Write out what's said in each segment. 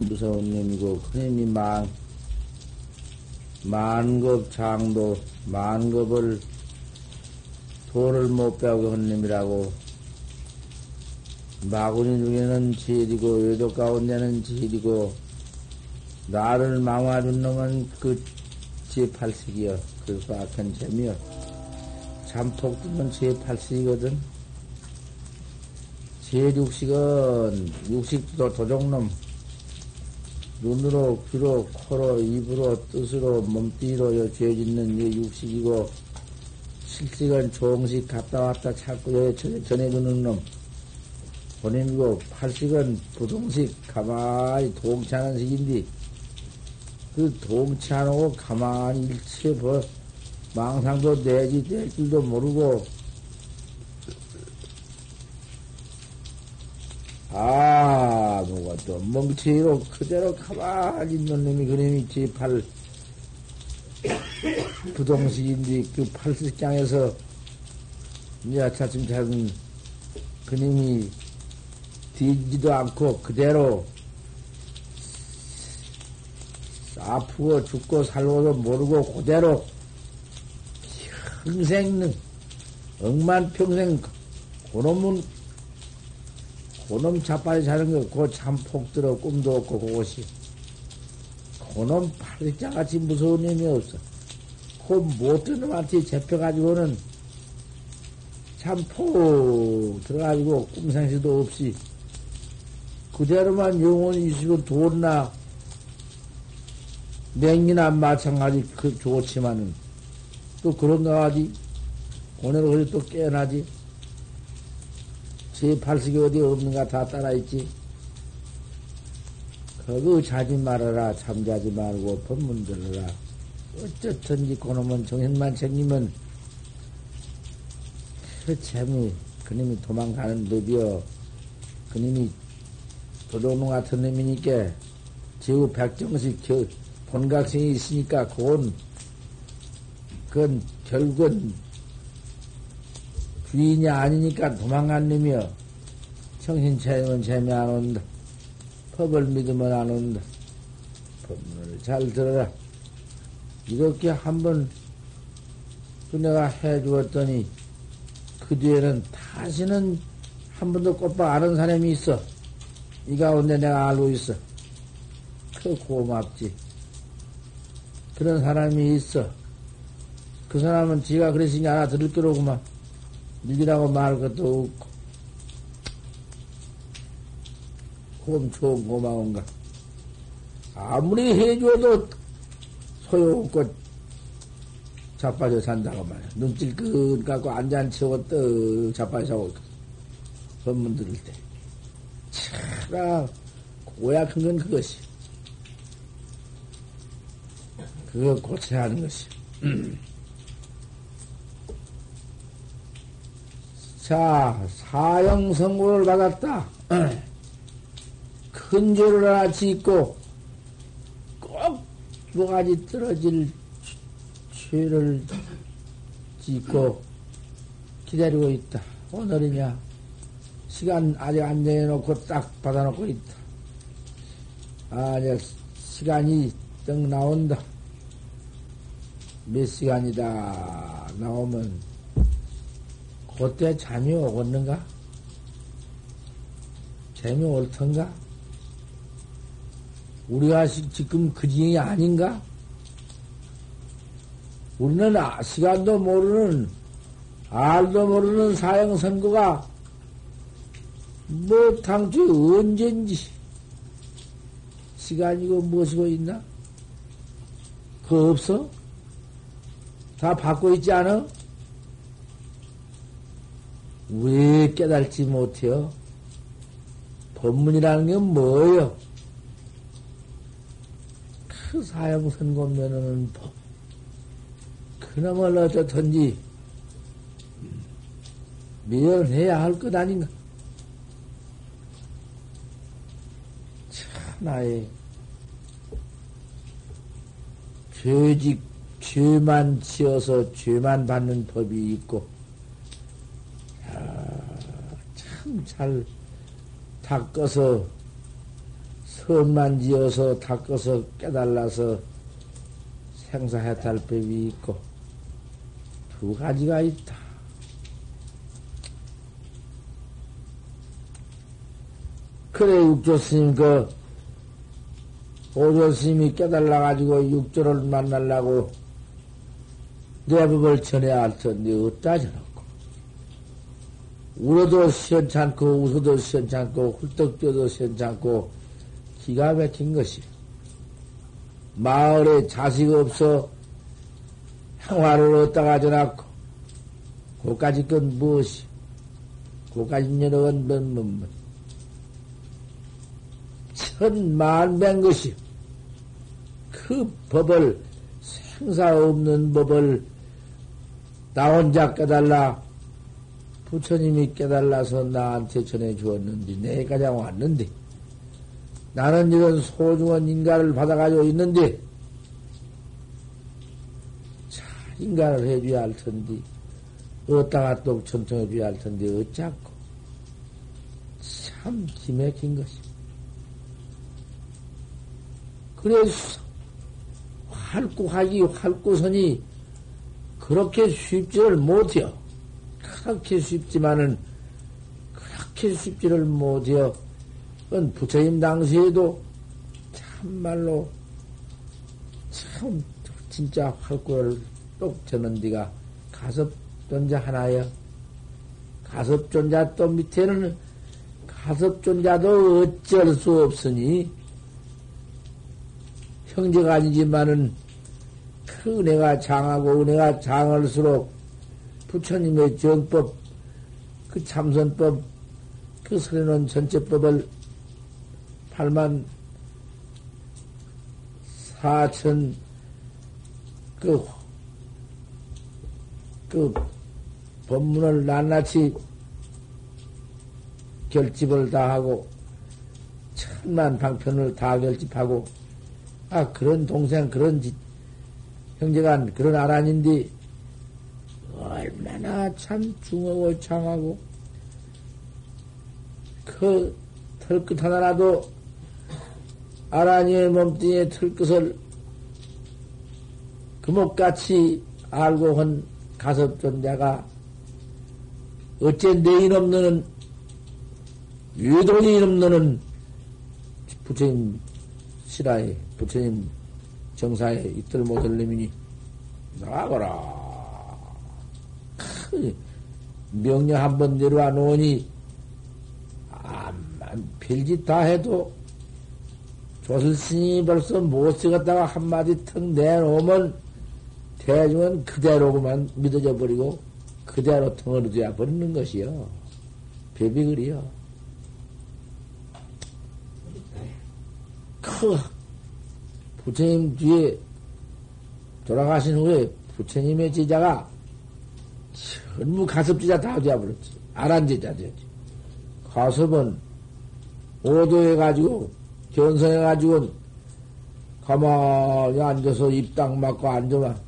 무서운 놈이고 그 놈이 만 만급 장도 만급을 도를 못 배우게 한 놈이라고. 마구니 중에는 지일이고 외도 가운데는 지일이고 나를 망화준 놈은 그 제8식이여. 그래서 악한 재미여. 잠폭 뜨면 제8식이거든. 제6식은 육식도 도종놈 눈으로 귀로 코로 입으로 뜻으로 몸띠로 죄 짓는 이 육식이고 실식은 종식 갔다 왔다 찾고 전해주는 놈. 본인이고 팔식은 부동식 가만히 동치하는 식인데 그 동치하고 가만히 일체 뭐 망상도 내지 낼 줄도 모르고 아 무것도 멍치로 그대로 가만히 있는 놈이 그놈이 제8 부동식인데 그 팔식장에서 이제 차츰차츰 그님이 뒤지도 않고 그대로 아프고 죽고 살고도 모르고 그대로 평생 억만 평생 그놈은 그놈 자빠리 자는 거 그거 참폭 들어 꿈도 없고 그것이. 그놈 팔자같이 무서운 놈이 없어. 그 못된 놈한테 잡혀가지고는 참폭 들어가지고 꿈생시도 없이 그대로만 영원히 있으고 돈나 냉이나 마찬가지 그 좋지만은 또 그런가 하지 오늘 그래 또 깨어나지 제 팔식이 어디 없는가 다 따라있지. 거기 자지 말아라 잠자지 말고 법문 들어라. 어쨌든지 그놈은 정신만 챙기면 그 재미 그님이 도망가는 법이여. 그님이 도둑놈 같은 놈이니까 제우 백정식 저 본각생이 있으니까 그건 그건 결국은 주인이 아니니까 놈이여 정신 차리면 재미 안 온다 법을 믿으면 안 온다 법문을 잘 들어라 이렇게 한번 그 내가 해 주었더니 그 뒤에는 다시는 한 번도 꽃바 아는 사람이 있어. 이 가운데 내가 알고 있어. 그 고맙지. 그런 사람이 있어. 그 사람은 지가 그랬으니 알아들을 거로구만. 니기라고 말할 것도 없고. 곰 좋은 고마운가. 아무리 해줘도 소용없고 자빠져 산다고 말이야. 눈질 끈 갖고 앉아앉히고 떡 자빠져 법문 들을 때. 차라 고약한 건 그것이. 그거 고쳐야 하는 것이. 자, 사형 선고를 받았다. 큰 죄를 하나 짓고 꼭 두 가지 떨어질 죄를 짓고 기다리고 있다. 오늘이냐? 시간 아직 안 정해놓고 딱 받아놓고 있다. 아, 이제 시간이 딱 나온다. 몇 시간이다. 나오면, 그때 잠이 오겠는가? 잠이 올 텐가? 우리가 지금 그 지경이 아닌가? 우리는 아, 시간도 모르는, 알도 모르는 사형 선고가 뭐 당초에 언젠지 시간이고 무엇이고 있나? 그거 없어? 다 받고 있지 않아? 왜 깨달지 못해요? 법문이라는 게 뭐예요? 그 사형 선고면은 법. 그놈을 어쩌든지 미련해야 할 것 아닌가? 나의 죄직, 죄만 지어서 죄만 받는 법이 있고, 참 잘 닦아서 선만 지어서 닦아서 깨달아서 생사해탈법이 있고 두 가지가 있다. 그래 육조 스님 그 오조 스님이 깨달아가지고 육조를 만나려고 내 법을 전해야 할 텐데 어따 저렇고 울어도 시원찮고 웃어도 시원찮고 훌떡 뛰어도 시원찮고 기가 막힌 것이. 마을에 자식 없어 향화를 얻다가 전놨고 고까지 건 무엇이? 고까지 여러 건 뭔뭔뭔 천만백 것이. 그 법을 생사 없는 법을 나 혼자 깨달라 부처님이 깨달라서 나한테 전해 주었는데 내가 장 왔는데 나는 이런 소중한 인간을 받아가지고 있는데 잘 인간을 해줘야 할 텐데 어디다가 또 천통해줘야 할 텐데 어쩌고 참 기맥힌 것이 그래서 활구하기 활구선이 그렇게 쉽지를 못해요. 그렇게 쉽지만은 그렇게 쉽지를 못해요. 그건 부처님 당시에도 참말로 참 진짜 활구를 똑 저는 네가 가섭존자 하나여 가섭존자 또 밑에는 가섭존자도 어쩔 수 없으니 형제가 아니지만은 그 은혜가 장하고 은혜가 장할수록 부처님의 정법, 그 참선법, 그 서려놓은 전체법을 8만 4천 그, 그 법문을 낱낱이 결집을 다 하고 천만 방편을 다 결집하고 아, 그런 동생, 그런 지, 형제가 그런 아란인데, 얼마나 참 중하고 장하고, 그 털끝 하나라도 아란이의 몸뚱이에 털끝을 금옥같이 알고 한 가섭존자가 어째 내 이놈 너는 유동이 너는 부처님 실하에 부처님 정사에 이틀 못할 놈이니 나가거 라. 명령 한 번 내려와 놓으니 암만 별짓 다 해도 조슬스님이 벌써 못 쓰겠다가 한마디 턱 내놓으면 대중은 그대로만 믿어져 버리고 그대로 텅을 둬야 버리는 것이요. 그리요. 그 부처님 뒤에 돌아가신 후에 부처님의 제자가 전부 가섭제자 다 되어버렸지. 아란 제자 되지. 가섭은 오도해가지고, 견성해가지고, 가만히 앉아서 입당 맞고 앉아만,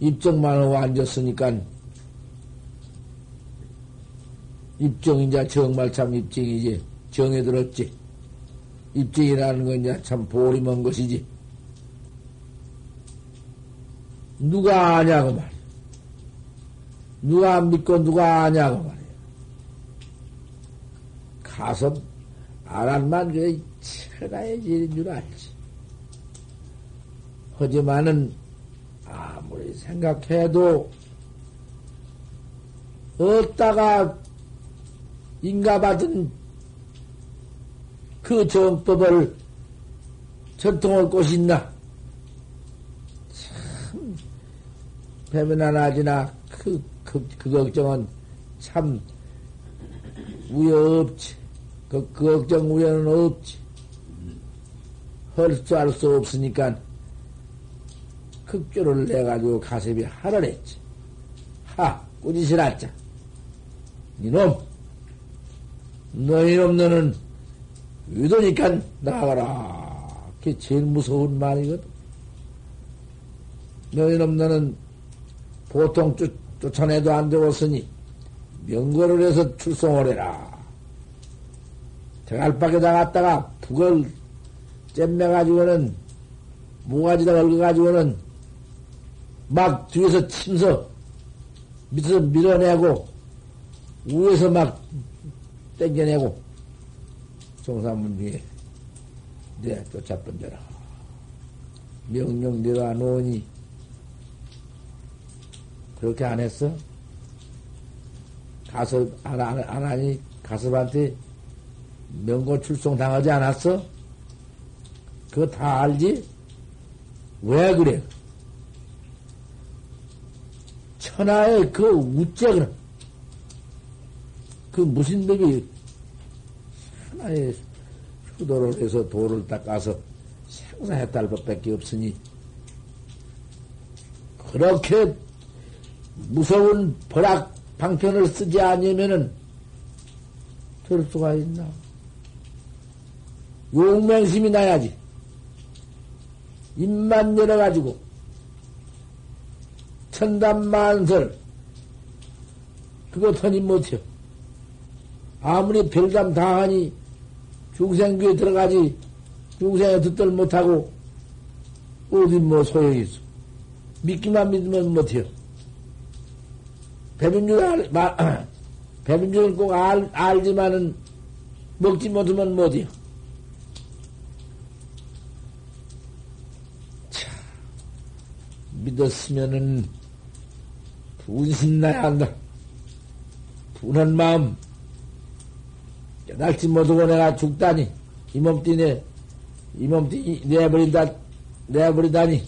입정만 하고 앉았으니까, 입정, 이제 정말 참 입정이지. 정에 들었지. 입증이라는 건 이제 참먼 것이지. 누가 아냐고 말이야. 누가 믿고 누가 아냐고 말이야. 가서 아란만 그래 천하의 일인 줄 알지. 하지만은 아무리 생각해도 어디다가 인가받은 그 정법을 전통할 곳이 있나? 참, 배면나 나지나 그, 그, 그 걱정은 참 우여 없지. 그, 그 걱정 우여는 없지. 헐수 수 없으니까 극조를 내가지고 가슴이 하늘했지. 하, 꾸짖으라자. 이놈, 너희놈 너는 의도니까 나가라. 그게 제일 무서운 말이거든. 너희놈 너는 보통 쫓, 쫓아내도 안 되었으니 명거를 해서 출송을 해라. 대갈박에 나갔다가 북을 잼매가지고는, 모가지다 얽어가지고는, 막 뒤에서 침서, 밑에서 밀어내고, 위에서 막 땡겨내고, 정사문 뒤에, 네, 쫓아 번져라. 명령 내가 놓으니, 그렇게 안 했어? 가서, 안, 안, 안 하니, 가섭한테 명고 출송 당하지 않았어? 그거 다 알지? 왜 그래? 천하의 그 우째는 그 무슨 법이 하나의 수도를 해서 돌을 닦아서 생사했달 법밖에 없으니 그렇게 무서운 벌악 방편을 쓰지 않으면은 될 수가 있나? 용맹심이 나야지. 입만 열어가지고, 천담만설, 그거 터니 못해요. 아무리 별담 다하니 중생교에 들어가지, 중생에 듣들 못하고, 어디 뭐 소용이 있어. 믿기만 믿으면 못해요. 배민줄 알, 말, 배민줄은 꼭 알, 알지만은 먹지 못하면 못해요. 자, 믿었으면은 분신나야 한다. 분한 마음. 깨달지 못하고 내가 죽다니. 이 몸띠 내, 이 몸띠 내버린다, 내버리다니.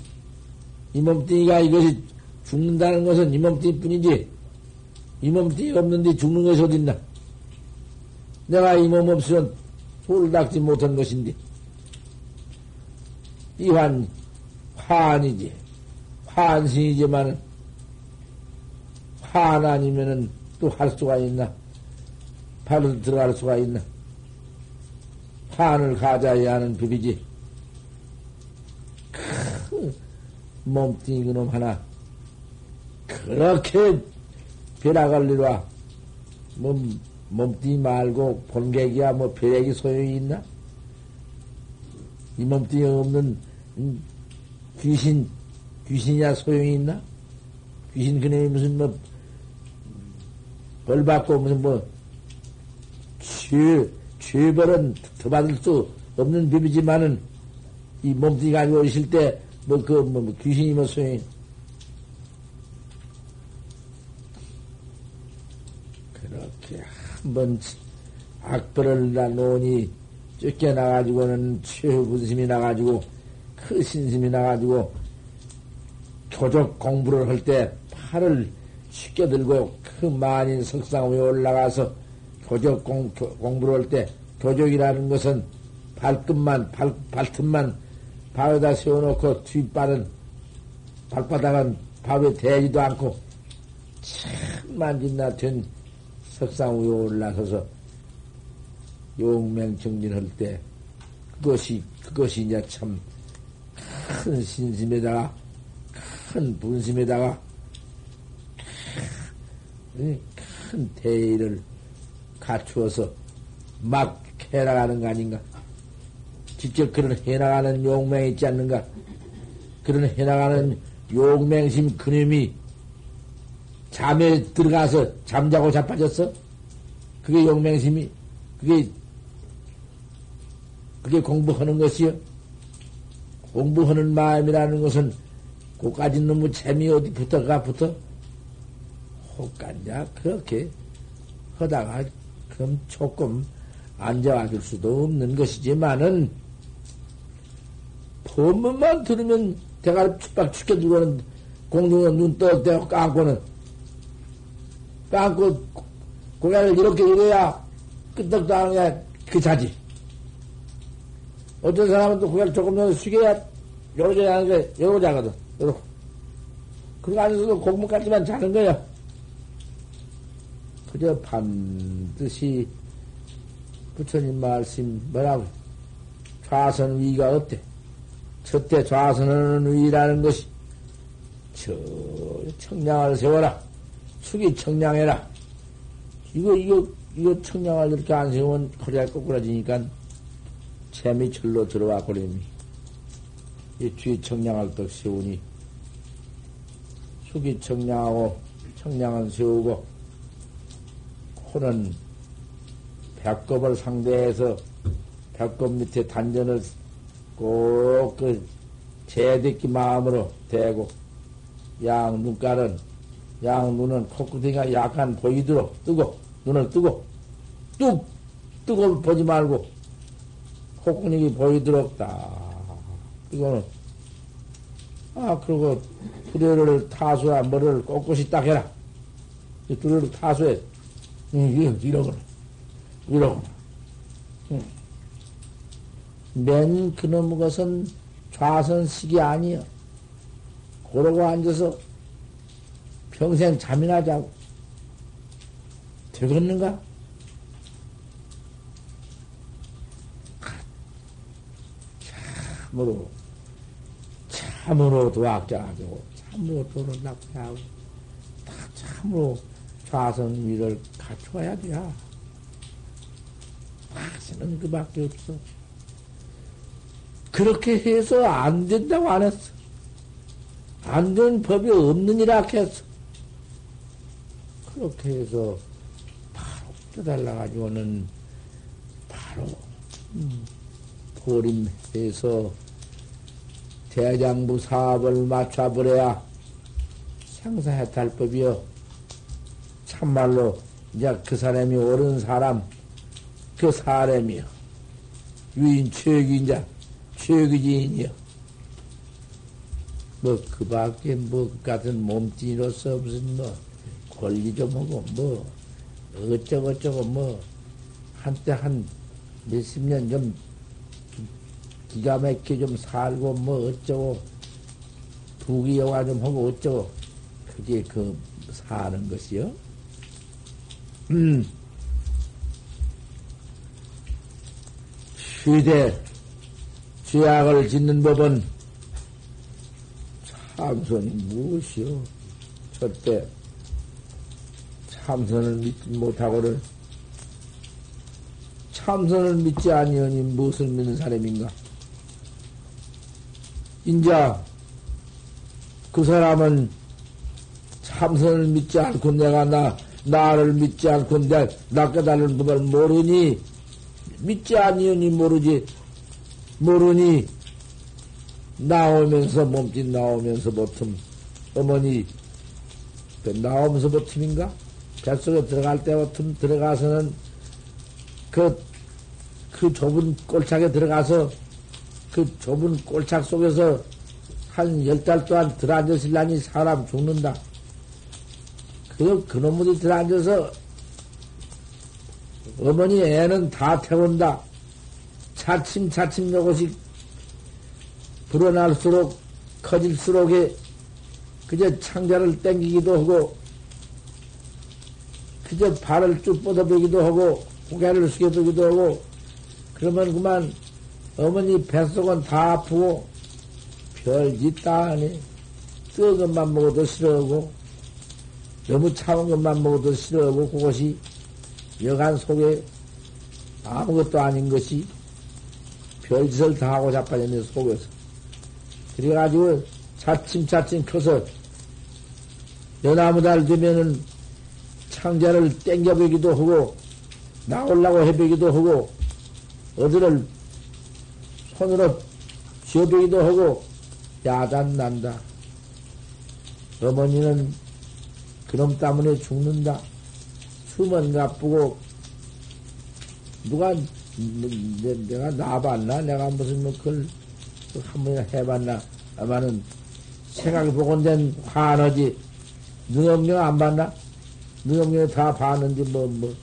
이 몸띠가 이것이 죽는다는 것은 이 몸띠 뿐이지. 이 몸띠 없는데 죽는 것이 어딨나? 내가 이 몸 없으면 소를 닦지 못한 것인데. 이환, 환이지. 환신이지만, 환 아니면은 또 할 수가 있나? 발을 들어갈 수가 있나? 환을 가져야 하는 법이지. 크, 몸뚱이 그놈 하나. 그렇게 벼락을 이와 뭐, 몸뚱이 말고 본객이야 뭐 벼락이 소용이 있나? 이 몸뚱이 없는 귀신, 귀신이야 소용이 있나? 귀신 그놈이 무슨 뭐, 벌 받고 무슨 뭐, 죄, 죄벌은 더 받을 수 없는 법이지만은, 이 몸뚱이 가지고 오실 때, 뭐, 그, 뭐, 뭐 귀신이 뭐 소용이, 그렇게 한번 악벌을 나놓으니 쫓겨나가지고는 최분심이 나가지고 그 신심이 나가지고 교적 공부를 할 때 팔을 쉽게 들고 그 만인 석상 위에 올라가서 교적 공, 공부를 할 때 교적이라는 것은 발끝만 발, 발틈만 밥에다 세워놓고 뒷발은 발바닥은 밥에 대지도 않고 참 만진나 된 석상 위에 올라서서 용맹 정진할 때 그것이 그것이 이제 참 큰 신심에다가 큰 분심에다가 큰 대의를 갖추어서 막 해나가는 거 아닌가? 직접 그런 해나가는 용맹이 있지 않는가? 그런 해나가는 용맹심 그놈이 잠에 들어가서 잠자고 자빠졌어? 그게 용맹심이, 그게, 그게 공부하는 것이요? 공부하는 마음이라는 것은 고까지 너무 재미 어디 붙어가 붙어? 혹간자 그렇게 하다가 그럼 조금 앉아와 줄 수도 없는 것이지만은 법문만 들으면 대가를 축박 축혀주고는 공중에 눈 떠 대고 깎고는 깎고 고개를 이렇게 이래야 끄떡도 안 하냐 그 자지. 어떤 사람은 또 고개를 조금 더 숙여야 요러져야 하는 게 요러자거든. 요렇게. 그거 안에서도 공부까지만 자는 거야. 그저 반드시 부처님 말씀 뭐라고 좌선 위가 어때? 첫째 좌선하는 위라는 것이 저 청량을 세워라. 축이 청량해라. 이거 이거 이거 청량을 이렇게 안 세우면 허리가 꼬꾸라지니까 샘이 절로 들어와 버리니 이뒤 청량을 떡 세우니 숙이 청량하고 청량은 세우고 코는 배꼽을 상대해서 배꼽 밑에 단전을 꼭그 제대기 마음으로 대고 양 눈깔은 양 눈은 코끝이가 약간 보이도록 뜨고 눈을 뜨고 뚝! 뜨고 보지 말고 콧구멍이 보이도록 딱 이거는 아 그리고 두레를 타수야 머리를 꼿꼿이 딱 해라. 두레를 타수해 응, 이러거나. 이러거나. 응. 맨 그놈의 것은 좌선식이 아니여. 그러고 앉아서 평생 잠이나 자고 되겠는가? 참으로 참으로 도학자하고 참으로 도를 납하고 다 참으로 좌선 위를 갖춰야 돼야. 하시는 그밖에 없어. 그렇게 해서 안 된다고 안 했어. 안 된 법이 없느니라 했어. 그렇게 해서 바로 떠달라가지고는 바로 음, 보림해서 대장부 사업을 맞춰버려야 생사해탈 법이여. 참말로 이제 그 사람이 옳은 사람, 그 사람이여. 유인 최기인자, 최기지인이여. 뭐, 그 밖에 뭐, 그 같은 몸뚱이로서 무슨 뭐, 권리 좀 하고, 뭐, 어쩌고저쩌고, 뭐, 한때 한 몇십 년 좀 기가 막히게 좀 살고, 뭐, 어쩌고, 부귀 영화 좀 하고, 어쩌고, 그게 그 사는 것이요? 음. 시대, 죄악을 짓는 법은 참선이 무엇이요? 첫째, 참선을 믿지 못하고는 참선을 믿지 아니하니 무엇을 믿는 사람인가? 인자, 그 사람은 참선을 믿지 않고 내가 나, 나를 믿지 않고 내, 나 깨달은 법을 모르니, 믿지 아니하니 모르지, 모르니, 나오면서, 몸짓 나오면서 보틈, 어머니, 그 나오면서 보틈인가? 뱃속에 들어갈 때 보틈 들어가서는 그, 그 좁은 꼴착에 들어가서 그 좁은 꼴착 속에서 한 열 달 동안 들어앉았을라니 사람 죽는다. 그, 그놈들이 들어앉아서 어머니 애는 다 태운다. 차츰차츰 요것이 불어날수록 커질수록에 그저 창자를 땡기기도 하고 그저 발을 쭉 뻗어보기도 하고 고개를 숙여보기도 하고 그러면 그만 어머니 뱃속은 다 아프고 별짓 다 하니 뜨거운 것만 먹어도 싫어하고 너무 차운 것만 먹어도 싫어하고 그것이 여간 속에 아무것도 아닌 것이 별짓을 다 하고 자빠졌는 속에서. 그래가지고 차츰차츰 커서 연나무달 되면은 창자를 땡겨보기도 하고 나오려고 해보기도 하고 어디를 손으로 쥐어보기도 하고 야단 난다. 어머니는 그놈 때문에 죽는다. 숨은 가쁘고 누가 내, 가 나봤나? 내가 무슨 뭐 그걸 한번 해봤나? 아마는 생각해 보건된 화너지 능엄령 안 봤나? 능엄령 다 봤는지 뭐 뭐.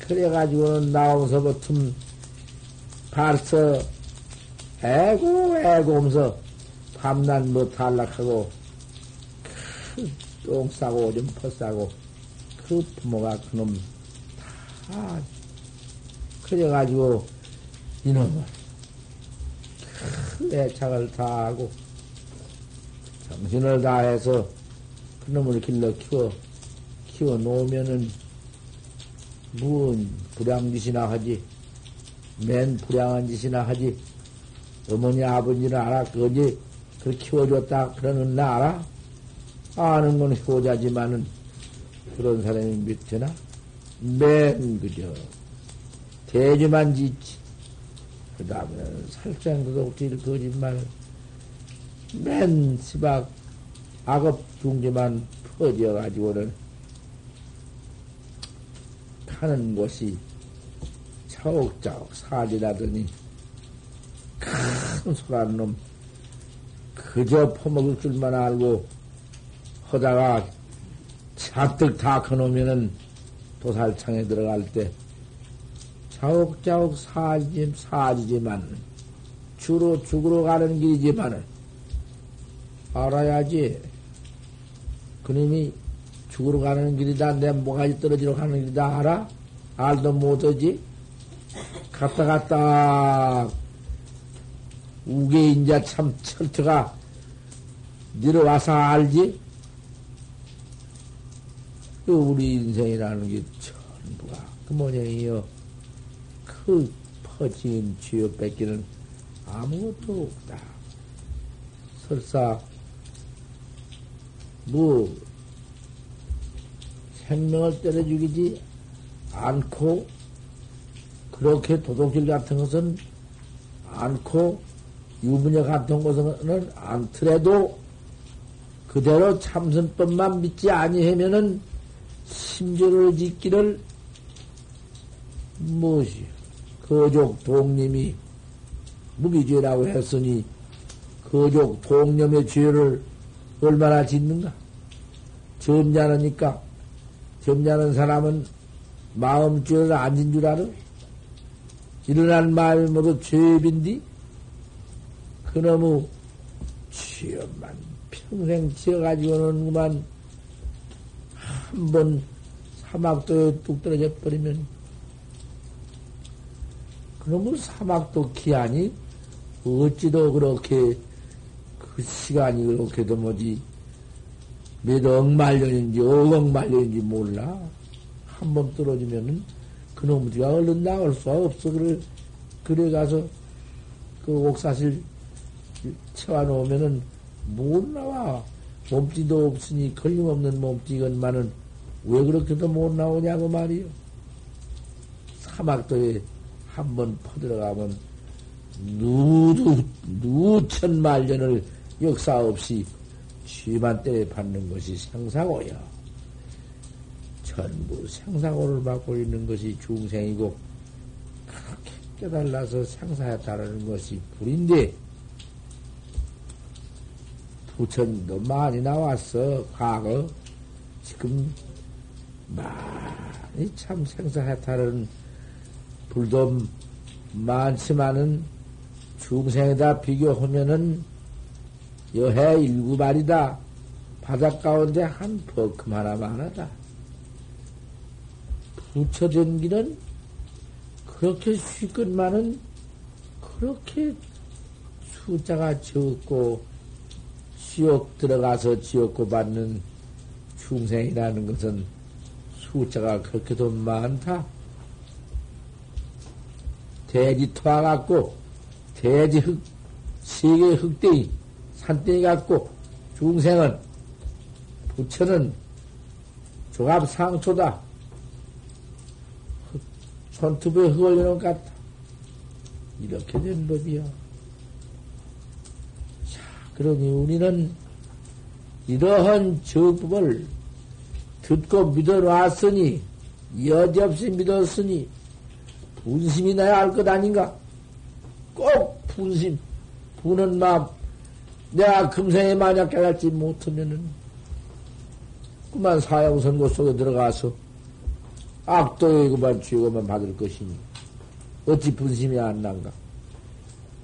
그래가지고는 나오면서 보틈 발서 애고 애고 하면서 밤낮 뭐 탈락하고 똥 싸고 오줌 퍼 싸고 그 부모가 그놈 다 그래가지고 이놈은 큰 애착을 다 하고 정신을 다해서 그놈을 길러 키워 키워 놓으면은 무슨 불량짓이나 하지 맨 불량한 짓이나 하지. 어머니, 아버지는 알아. 그지? 그렇게 키워줬다. 그러는 나 알아? 아는 건 효자지만은 그런 사람이 밑에나? 맨, 그저, 대주만 짓지. 그 다음에는 살짝 도둑질 거짓말. 맨 시박 악업 중지만 퍼져가지고는 하는 곳이 차옥차옥 사지라더니 큰 소란 놈 그저 퍼먹을 줄만 알고 하다가 잔뜩 다 커놓으면은 도살창에 들어갈 때 자옥자옥 사지, 사지지만 주로 죽으러 가는 길이지만은 알아야지 그님이 죽으러 가는 길이다. 내 모가지 떨어지러 가는 길이다. 알아? 알도 못하지? 갔다 갔다 우게 인자 참 철퇴가 내려와서 알지? 그 우리 인생이라는 게 전부가 그 모양이요. 그 퍼진 죄업 뺏기는 아무것도 없다. 설사 뭐 생명을 때려 죽이지 않고 그렇게 도둑질 같은 것은 않고 유부녀 같은 것은 않더라도 그대로 참선법만 믿지 아니하면은 심조를 짓기를 무엇이 거족 동님이 무기죄라고 했으니 거족 동념의 죄를 얼마나 짓는가? 점잖으니까 점잖은 사람은 마음 안진줄 알아? 일어난 마음이 모두 죄빈디? 그놈의 죄업만 평생 지어가지고는 그만 한 번 사막도에 뚝 떨어져 버리면 그놈의 사막도 기한이 어찌도 그렇게 그 시간이 그렇게 도 뭐지 몇 억만년인지 억억만년인지 몰라. 한 번 떨어지면은 그놈들이가 얼른 나올 수가 없어. 그래 그래 가서 그 옥사실 채워놓으면은 못 나와. 몸띠도 없으니 걸림없는 몸띠건만은 왜 그렇게도 못 나오냐고 말이요. 사막도에 한 번 퍼들어가면 누두 누천만년을 역사 없이 취만 때에 받는 것이 생사고야. 전부 생사고를 받고 있는 것이 중생이고, 그렇게 깨달아서 생사에 따르는 것이 불인데, 부처님도 많이 나왔어, 과거. 지금, 많이 참 생사에 따르는 불도 많지만은, 중생에다 비교하면은, 여해 일구 발이다. 바닷 가운데 한 버큼 하나만 하다. 길은 그렇게 쉬건만은 그렇게 숫자가 적고 지옥 들어가서 지옥고 받는 중생이라는 것은 숫자가 그렇게도 많다. 대지 토와갖고 대지 흙, 세계 흙대이 산땡이 같고 중생은 부처는 조합 상초다. 손톱에 흙올리는 것 같다. 이렇게 된 법이야. 자, 그러니 우리는 이러한 정법을 듣고 믿어놨으니, 여지없이 믿었으니, 분심이 나야 할 것 아닌가? 꼭 분심, 부는 마음, 내가 금생에 만약 깨닫지 못하면은, 그만 사형선고 속에 들어가서 악도의 그만 죄고만 받을 것이니, 어찌 분심이 안 난가?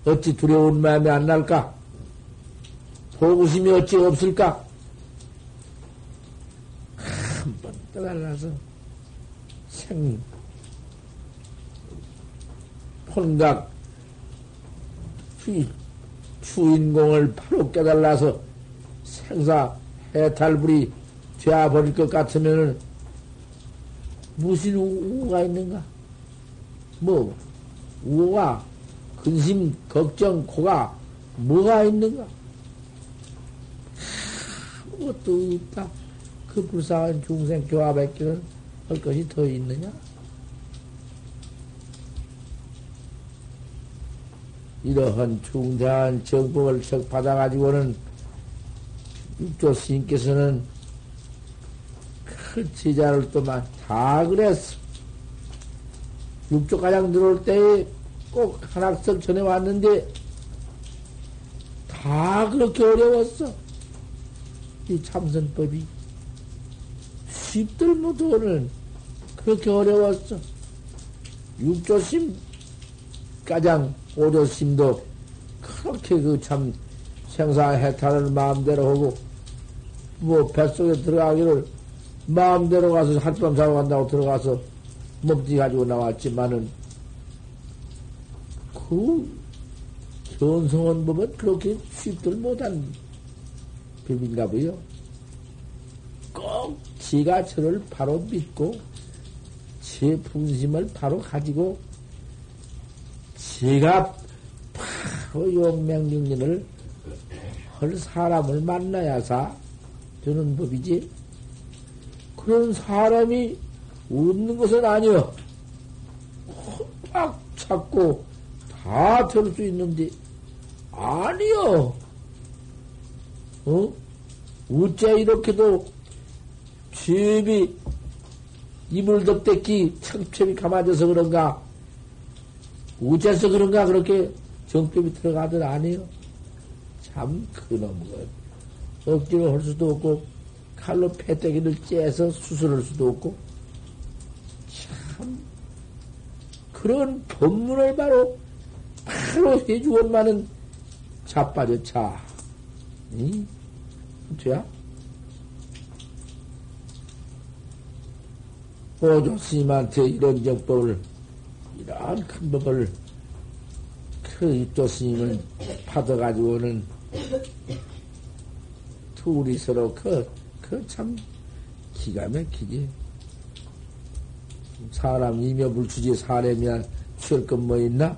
어찌 두려운 마음이 안 날까? 보고심이 어찌 없을까? 한 번 떠달라서 생, 혼각, 휘, 주인공을 바로 깨달아서 생사 해탈불이 되어버릴 것 같으면은 무슨 우가 있는가? 뭐, 우호가 근심, 걱정, 고가 뭐가 있는가? 아무것도 없다. 그 불쌍한 중생 교화밖에는 할 것이 더 있느냐? 이러한 중대한 정법을 척 받아가지고는 육조 스님께서는 그 제자를 또만 다 그랬어. 육조 가장 들어올 때에 꼭 한학석 전에 왔는데 다 그렇게 어려웠어. 이 참선법이. 쉽들 못하는 그렇게 어려웠어. 육조심 가장 오조심도 그렇게 그 참 생사해탈을 마음대로 하고 뭐 뱃속에 들어가기를 마음대로 가서 할밤 자고 간다고 들어가서 먹지 가지고 나왔지만은 그 견성원 법은 그렇게 쉽들 못한 법인가 보요. 꼭 지가 저를 바로 믿고 제 분심을 바로 가지고 제가 바로 용맹정진을 할 사람을 만나야사 되는 법이지. 그런 사람이 없는 것은 아니여. 꽉 찾고 다 될 수 있는데, 아니여. 어? 어째 이렇게도 집이 이불 덮대기 청첩이 감아져서 그런가? 어째서 그런가? 그렇게 정법이 들어가들 아니요. 참 그놈 것. 억지로 할 수도 없고 칼로 패대기를 째서 수술할 수도 없고 참 그런 법문을 바로 바로 해주원만은 자빠져 차. 응? 돼야? 오조 스님한테 이런 정법을 이러한 큰 법을 그 입조 스님을 받아가지고는 둘이 서로 그, 그 참 기가 막히지. 사람 이며 불추지 사람이야 취할 것뭐 있나?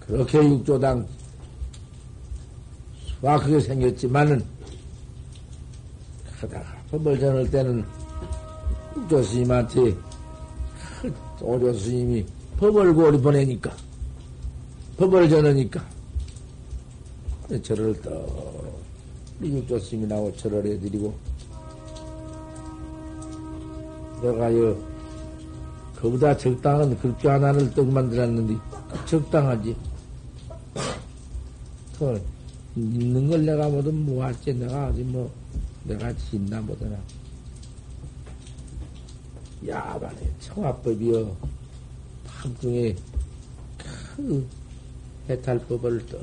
그렇게 육조당 수확하게 생겼지만은 하다가 법을 전할 때는 육조 스님한테 오조 스님이 법을 고리 보내니까 법을 전하니까 절을 또 스님이 나고 절을 해드리고 내가 여 그보다 적당한 글귀 하나를 떡 만들었는데 적당하지. 더 있는 걸 내가 뭐든 모았지. 내가 어디 뭐 내가 짓나 보더라. 야반에 청화법이여 밤중에 그 해탈법을 떡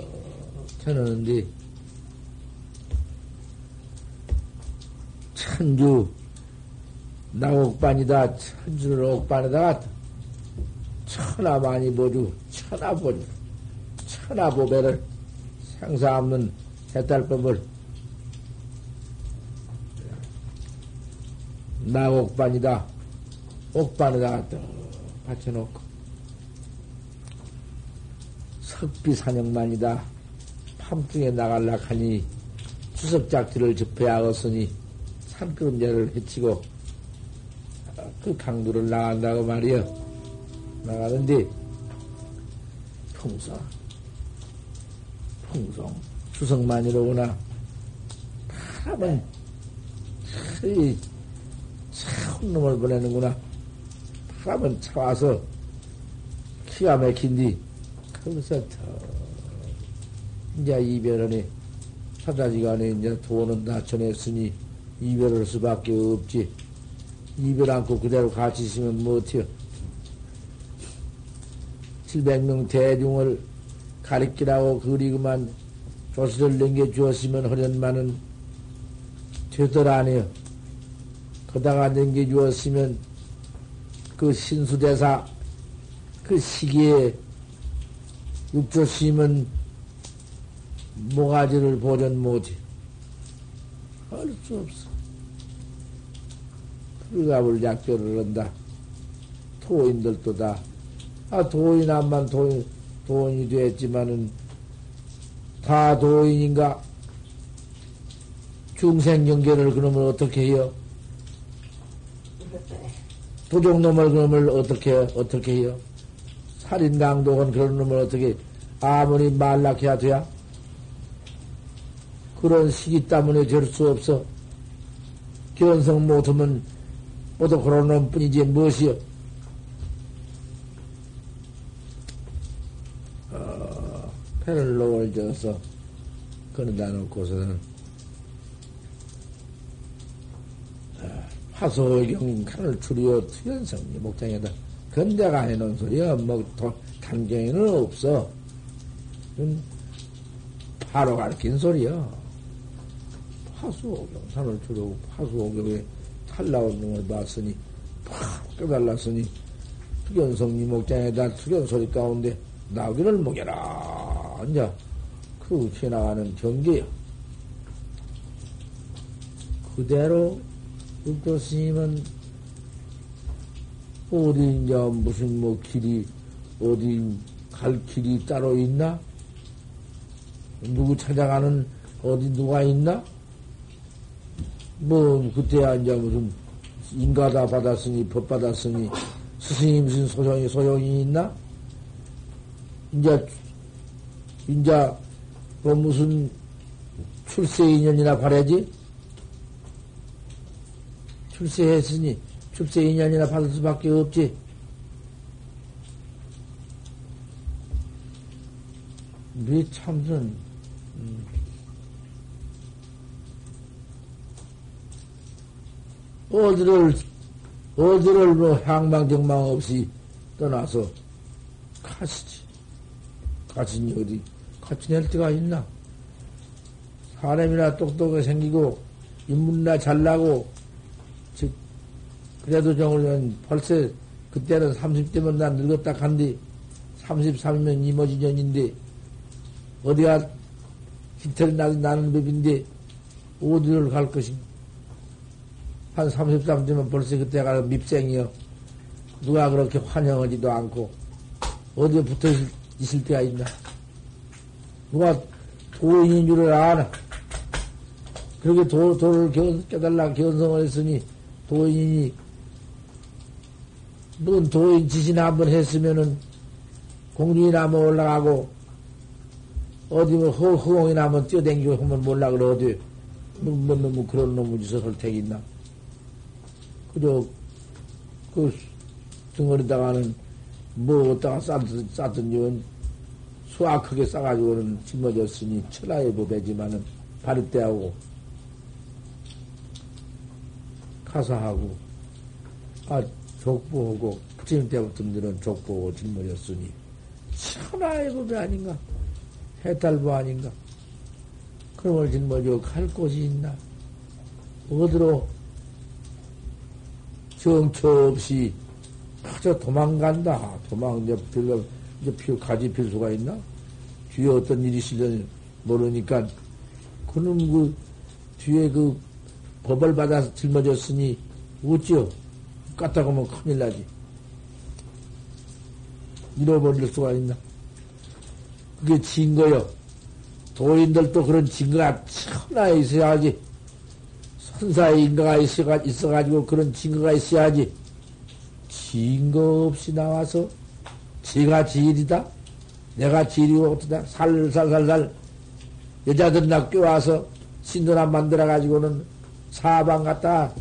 쳐놓는데 천주 나옥반이다 천주를 옥반에다가 천하 많이 보주 천하 보주 천하 보배를 생사 없는 해탈법을 나옥반이다 옥반에다가 또 받쳐놓고 석비산영만이다 밤중에 나갈라 하니 추석작지를 접해야 하겠으니 산끄름자를 해치고 그 강도를 나간다고 말이여. 나가는데, 풍성, 풍성, 추석만이로구나. 파라면, 이, 참 놈을 보내는구나. 파라면 차와서, 기가 막힌디, 거기서 더, 이제 이별하네. 사자지간에 이제 돈은 낮춰냈으니, 이별할 수밖에 없지. 이별 않고 그대로 같이 있으면 못해요. 700명 대중을 가리키라고 그리고만 조시를 넘겨주었으면 하련만은 되더라 아니요. 거다가 넘겨주었으면 그 신수대사 그 시기에 육조심은 모가지를 보전 못해. 할 수 없어. 불갑을 약조를 한다. 토인들도 다 아, 도인 한만 도인, 도인이 됐지만은, 다 도인인가? 중생경계를 그러면 어떻게 해요? 도종놈을 그러면 어떻게, 어떻게 해요? 살인강독은 그런 놈을 어떻게, 아무리 말락해야 돼야? 그런 시기 때문에 될 수 없어. 견성 못하면 모두 그런 놈 뿐이지 무엇이요? 어, 패를 놓을 져서 그러다 놓고서는 어, 화소경 칼을 추리어 투연성 목장에다 근대가 해놓은 소리야. 뭐 단경에는 없어. 바로 가르친 소리야. 파수오경 산을 추려고 파수오경에 탈 나온 놈을 봤으니 팍 깨달았으니 투견성리 목장에다 투견 소리 가운데 나귀를 먹여라. 이제 그 지나가는 경계야. 그대로 육도 스님은 어디 이제 무슨 뭐 길이 어디 갈 길이 따로 있나? 누구 찾아가는 어디 누가 있나? 뭐 그때야 이제 무슨 인가다 받았으니 법 받았으니 스승님 무슨 소용이 소용이 있나? 이제 이제 뭐 무슨 출세 인연이나 바래지? 출세했으니 출세 인연이나 받을 수밖에 없지. 우리 참선 음. 어디를, 어디를 뭐 향망정망 없이 떠나서 가시지. 가시니 어디, 같이 낼 데가 있나? 사람이나 똑똑하게 생기고, 인문이나 잘나고, 즉, 그래도 정을 벌써, 그때는 30대면 난 늙었다 간디, 33이면 이모지년인데, 어디가 히틀 나는 법인데, 어디를 갈 것인가? 한 33되면 벌써 그때가 밉생이요. 누가 그렇게 환영하지도 않고, 어디에 붙어 있을 때가 있나? 누가 도인인 줄을 아나? 그렇게 도, 도를 깨달라 견성을 했으니, 도인이, 넌 도인 지신 한번 했으면은, 공중이나 한번 올라가고, 어디 뭐 허, 허공이나 한번 뛰어댕기고 하면 몰라 그래, 어디, 뭐, 뭐, 뭐, 그런 놈의 짓을 할 택이 있나? 그저, 그, 덩어리다가는, 뭐, 어디다가 쌌든, 쌌든지, 수확하게 싸가지고는 짊어졌으니, 천하의 법이지만은, 바리때하고, 가사하고, 아, 족보하고, 부처님 때부터 들은 족보하고 짊어졌으니, 천하의 법이 아닌가? 해탈부 아닌가? 그럼을 짊어져 갈 곳이 있나? 어디로 정처 없이 그저 도망간다. 도망, 이제, 들어, 이제 필, 가지 필 수가 있나? 뒤에 어떤 일이 있을지 모르니까, 그놈 그, 뒤에 그, 법을 받아서 짊어졌으니, 어찌요? 까딱하면 큰일 나지. 잃어버릴 수가 있나? 그게 증거요. 도인들도 그런 증거가 천하에 있어야지. 선사의 인가가 있어가지고 그런 증거가 있어야지. 증거 없이 나와서 제가 지일이다? 내가 지일이고 어떠다? 살살살살 여자들 나 껴와서 신도나 만들어가지고는 사방 갔다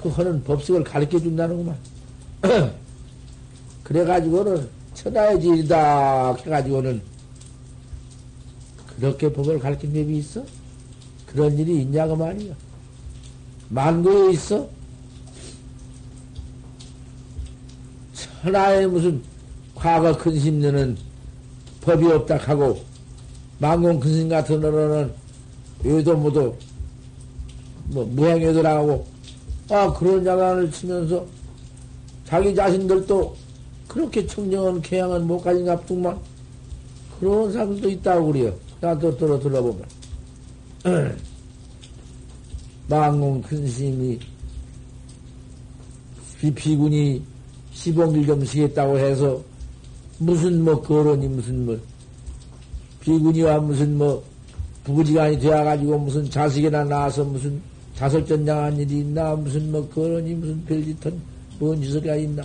그 하는 법석을 가르쳐 준다는구만. 그래가지고는 천하의 지일이다 해가지고는 그렇게 법을 가르친 법이 있어? 그런 일이 있냐고 말이야. 만고에 있어? 천하에 무슨 과거 근심되는 법이 없다 하고, 만공 근심 같은 어는 여도 모두 뭐 무행해도라고 아 그런 자간을 치면서 자기 자신들도 그렇게 청정한 개양은 못 가진 갑툭만 그런 사람도 있다고 그래요. 나도 들어 들어보면 망공 큰스님이 비피군이 시봉길 좀 시겠다고 해서 무슨 뭐 거론이 무슨 뭐 비군이와 무슨 뭐 부부지간이 되어가지고 무슨 자식이나 낳아서 무슨 자설전장한 일이 있나 무슨 뭐 거론이 무슨 별짓한 뭔 짓이가 있나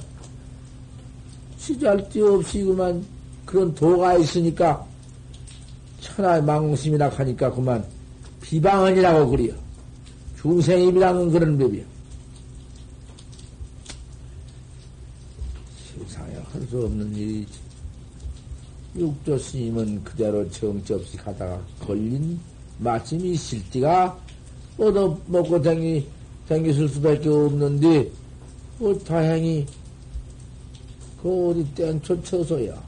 시잘데 없이 그만 그런 도가 있으니까 천하의 망심이라 하니까 그만 비방언이라고 그래요. 중생입이라는 그런 법이요. 세상에 할 수 없는 일이지. 육조 스님은 그대로 정접시 가다가 걸린 마침이 실띠가 얻어 먹고 댕기, 댕기실 수밖에 없는데, 뭐 다행히 그 어디 땡초 쳐서야.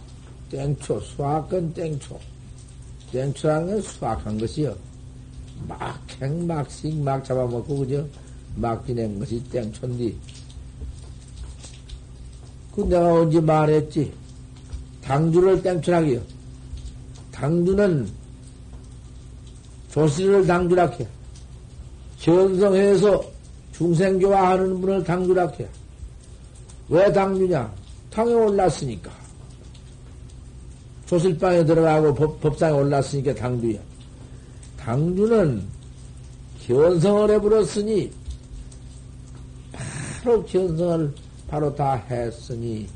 땡초, 수학은 땡초. 땡초라는 건 수학한 것이요. 막 행, 막식, 막 잡아먹고, 그죠? 막 지낸 것이 땡초인데. 그 내가 언제 말했지? 당주를 땡초라기요. 당주는 조실을 당주라게. 견성해서 중생교화 하는 분을 당주라게. 왜 당주냐? 당에 올랐으니까. 조실방에 들어가고 법, 법상에 올랐으니까 당주야. 당주는 견성을 해버렸으니, 바로 견성을 바로 다 했으니,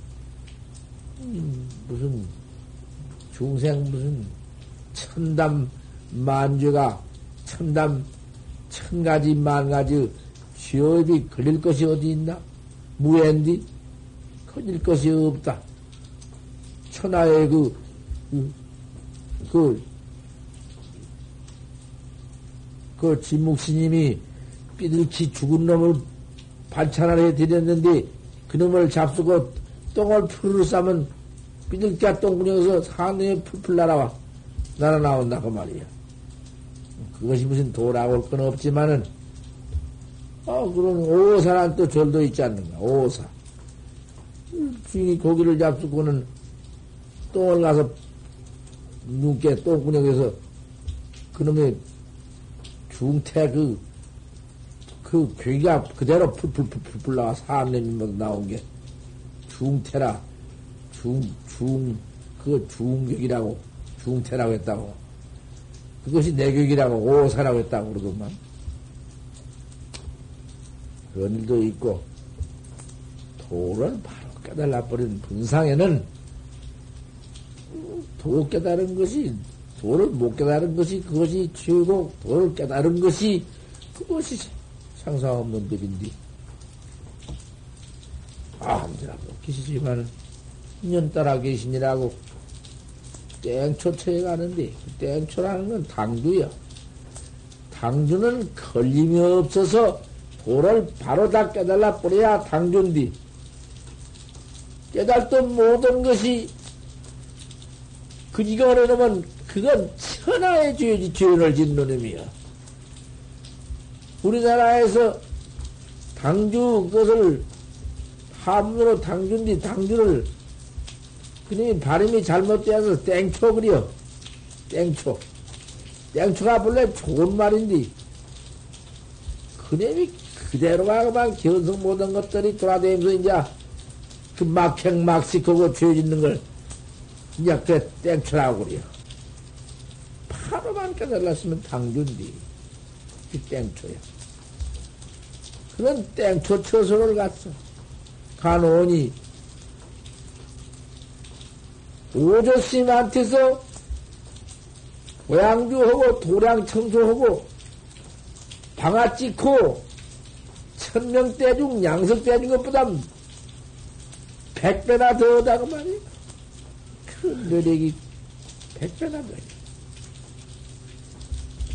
음, 무슨, 중생 무슨, 천담 만죄가, 천담, 천 가지, 만 가지, 취업이 걸릴 것이 어디 있나? 무縁디? 커질 것이 없다. 천하의 그, 그, 그, 그 진묵스님이 삐들키 죽은 놈을 반찬을 해드렸는데 그놈을 잡수고 똥을 푸르르 싸면 삐들키가 똥구녕에서 산에 풀풀 날아와 날아나온다 그 말이야. 그것이 무슨 할건 없지만은 어 그런 오사란 또 절도 있지 않는가 오사. 주인이 고기를 잡수고는 똥을 가서 눈께 똥구녕에서 그놈의 중태 그, 그 괴기가 그대로 풀풀풀풀 나와 사암냄이 나온 게 중태라 중, 중, 그 중격이라고 중태라고 했다고 그것이 내격이라고 오사라고 했다고 그러더만. 그런 일도 있고 도를 바로 깨달아버린 분상에는 도 깨달은 것이 도를 못 깨달은 것이 그것이 죄고 도를 깨달은 것이 그것이 상상 없는 법인데 아무데나 계시지만은 년 따라 계시니라고 땡초처에 가는데 땡초라는 건 당주야. 당주는 걸림이 없어서 도를 바로 다 깨달아 버려야 당주인데 깨달던 모든 것이 그지가 어려놓으면 그건 천하의 죄지 죄를 짓는 놈이야. 우리나라에서 당주 그것을 함으로 당주인데 당주를 그놈이 발음이 잘못되어서 땡초 그려. 땡초. 땡초가 본래 좋은 말인데 그놈이 그대로가 그만 견성 모든 것들이 돌아다니면서 이제 그 막행 막식하고 죄 짓는 걸 이제 그 땡초라고 그래요. 바로만 깨달았으면 당준디. 그 땡초야. 그런 땡초 처소를 갔어. 간오니 오조스님한테서 고양주하고 도량 청소하고 방아 찍고 천명대 중 양석대 중 것보다 백배나 더하다고 말이야. 그 노력이 백배나 더.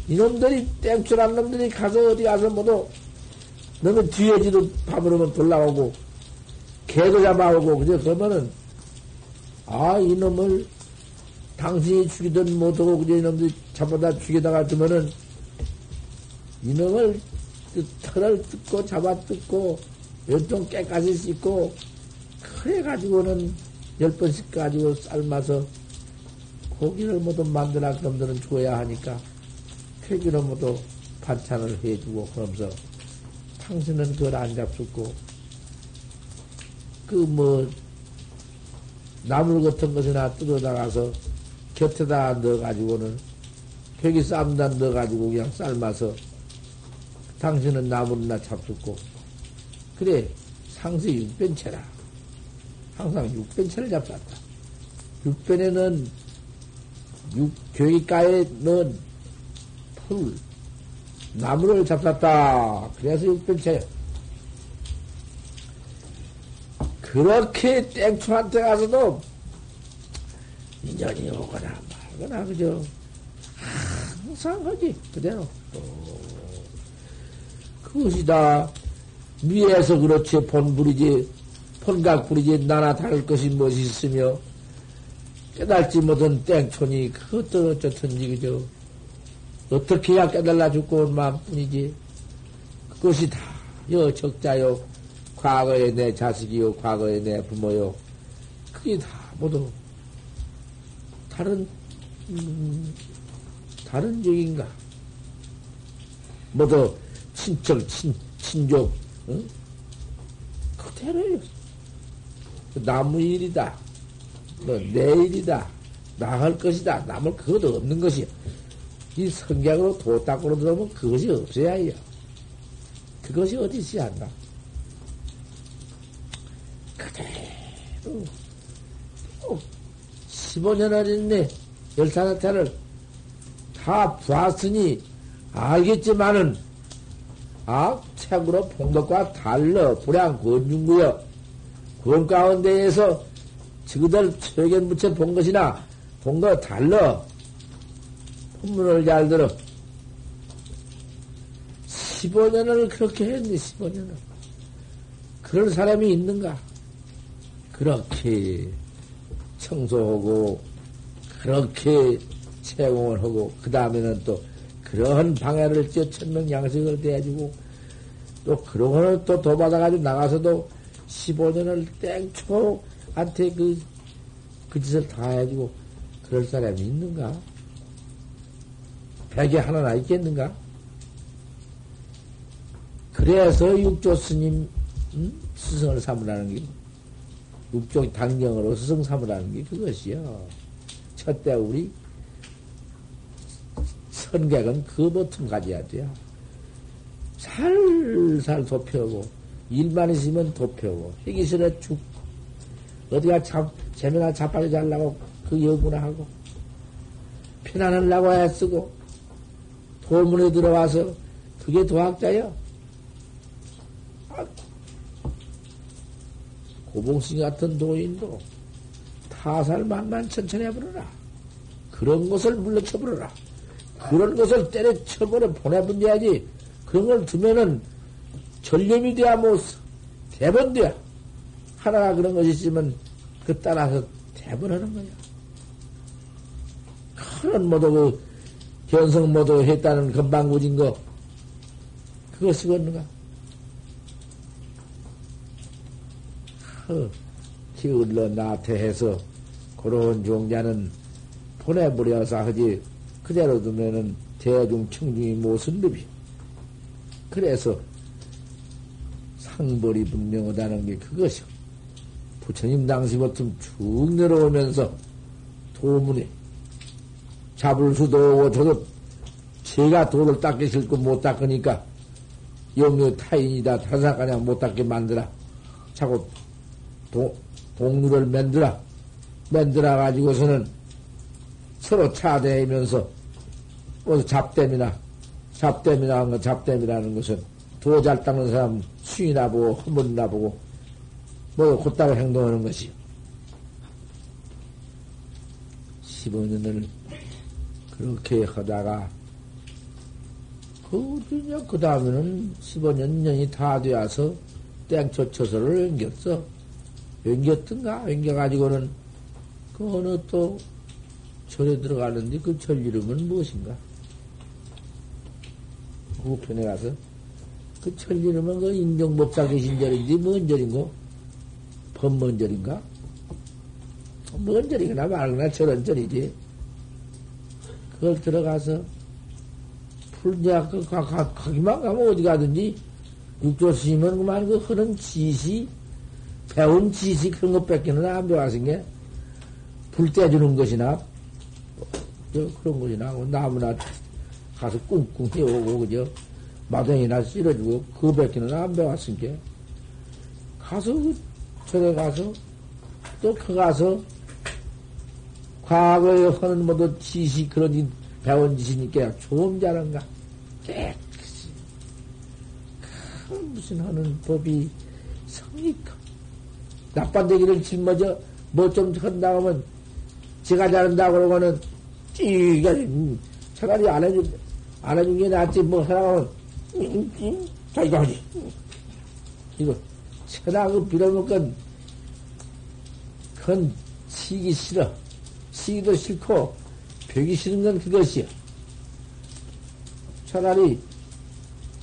이놈들이 땡출한 놈들이 가서 어디 가서 모두 너는 뒤에 지도 밤으로면 돌아오고 개도 잡아오고 그저 그러면은 아, 이놈을 당신이 죽이든 못하고 그저 이놈들이 잡아다 죽이다가 두면은 이놈을 털을 뜯고 잡아 뜯고 몇종 깨까지 씻고 그래 가지고는 열 번씩 가지고 삶아서 고기를 모두 만들어 놈들은 줘야 하니까 퇴기로 모두 반찬을 해주고 그러면서 당신은 그걸 안 잡수고 그뭐 나물 같은 것이나 뜯어나가서 곁에다 넣어가지고는 벽이 쌈다 넣어가지고 그냥 삶아서 당신은 나물이나 잡숫고. 그래 상세 육변체라. 항상 육변체를 잡았다. 육변에는 육 교육가에 넣은 풀 나무를 잡았다. 그래서 육변체 그렇게 땡초한테 가서도 인연이 오거나 말거나 그죠? 항상 하지 그대로. 또 그것이다 위에서 그렇지 본불이지 본각불이지 나나 다를 것이 무엇이 있으며 깨달지 못한 땡촌이 그것도 어쩌든지 그죠? 어떻게 해야 깨달라 죽고 온 마음뿐이지? 그것이 다여 적자요 과거의 내 자식이요 과거의 내 부모요. 그게 다 모두 다른 음, 다른 적인가? 모두 친척 친 친족 응? 그대로요. 나무 일이다. 뭐내 일이다. 나 할 것이다. 남을 그것도 없는 것이야 이 성경으로 도 닦으로 들어오면 그것이 없어야 해요. 그것이 어디 있어야 한다 그대로 15년을 했네. 열사사태를 다 봤으니 알겠지만은 아, 책으로 본 것과 달러 불량 권중구여. 그런 가운데에서 지그들 최견 붙여 본 것이나 본 거 달러 본문을 잘 들어. 15년을 그렇게 했네 15년을? 그런 사람이 있는가 그렇게 청소하고 그렇게 채공을 하고 그 다음에는 또 그러한 방해를 찌어 천명 양식을 대해주고 또 그런 거는 또 도받아가지고 나가서도 15년을 땡초한테 그, 그 짓을 다 해주고 그럴 사람이 있는가? 백에 하나나 있겠는가? 그래서 육조 스님 음? 스승을 삼으라는 게 육종 당경으로 스승 삼으라는 게 그것이요. 첫째 우리 선객은 그 버튼 가져야 돼요. 살살 도펴고 일만 있으면 도펴고 하기 싫어 죽 어디가 잡 재미나 자빠져 잘라고 그 여구나 하고 편안하려고 애쓰고 도문에 들어와서 그게 도학자요. 고봉신 같은 도인도 타살 만만 천천히 해버려라. 그런 것을 물러쳐버려라. 그런 것을 때려쳐버려 보내버려야지. 그런 걸 두면은 전념이 돼야 뭐 대번 돼야. 하나가 그런 것이 있으면 그 따라서 대번하는 거야. 그런 모두 그 견성 모두 했다는 건방구진 거 그거 쓰겠는가? 기울러 나태해서 그런 종자는 보내버려서 하지 그대로 두면은 대중 청중이 못은 법이 그래서 상벌이 분명하다는 게 그것이요. 부처님 당시부터 쭉 내려오면서 도문에 잡을 수도 없고 저도 제가 돌을 닦기 싫고 못 닦으니까 영유 타인이다 타사가냥 못 닦게 만들어 자꾸 도, 동루를 만들어, 만들어 가지고서는 서로 차대면서, 뭐 잡댐이나, 잡댐이나 한 거, 잡댐이라는 것은 도잘 닦는 사람 수이나 보고, 허물이나 보고, 뭐, 곧따로 행동하는 것이. 15년을 그렇게 하다가, 그, 그 다음에는 15년, 년이 다 되어서 땡초 처소를 옮겼어. 옮겼던가? 옮겨가지고는 그 어느 또 절에 들어가는데 그 절 이름은 무엇인가? 우편에 가서 그 절 이름은 그 인정법사 계신 절인지 뭔 절인고? 법뭔 절인가? 뭔 절이거나 말거나 저런 절이지. 그걸 들어가서 풀대학 그 가기만 가면 어디 가든지 육조 스님은 그만 그 흐른 지시 배운 지식 그런 것 뺏기는 안 배워신 게불 떼주는 것이나, 저 그런 것이나, 뭐 나무나 가서 꿍꿍 해오고, 그죠? 마당이나 쓸어주고, 그 밖에는 안 배웠으니까. 가서, 그 절에 가서, 또 그 가서, 과거에 하는 모두 지식, 그런 배운 지식이니까 좀 잘한가? 깨끗이. 그 무슨 하는 법이 성의가. 나빤데기를 짊어져, 뭐 좀 한다고 하면, 제가 잘한다고 그러고는, 찌가, 차라리 안 해준, 안 해준 게 낫지, 뭐 하라고 자기가 하지. 이거, 천하 그 빌어먹건, 그건 치기 싫어. 치기도 싫고, 벽이 싫은 건 그것이야. 차라리,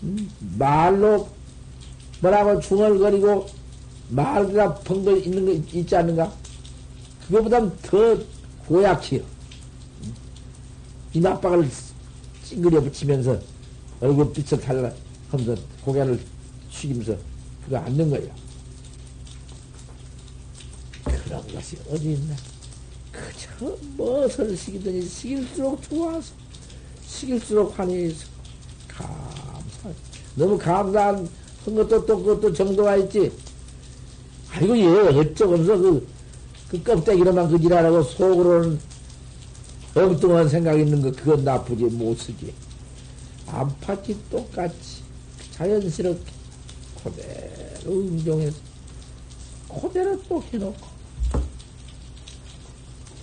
음, 말로 뭐라고 중얼거리고 말가 펑거 있는 거 있지 않는가? 그거보다는 더 고약해요. 이낙박을 찡그려 붙이면서 얼굴 빛을 달라 하면서 고개를 숙이면서 그거 앉는 거야. 그런 것이 어디 있나? 그저 무엇을 시키더니 시킬수록 좋아서 시킬수록 환희해서 감사. 너무 감사한 것도 또 그것도 정도가 있지. 아이고 얘 어쩌면서 그, 그 껍데기로만 그 일하라고 속으로는 엉뚱한 생각 있는 거 그건 나쁘지 못 쓰지. 안팎이 똑같이 자연스럽게 그대로 응종해서 그대로 또 해놓고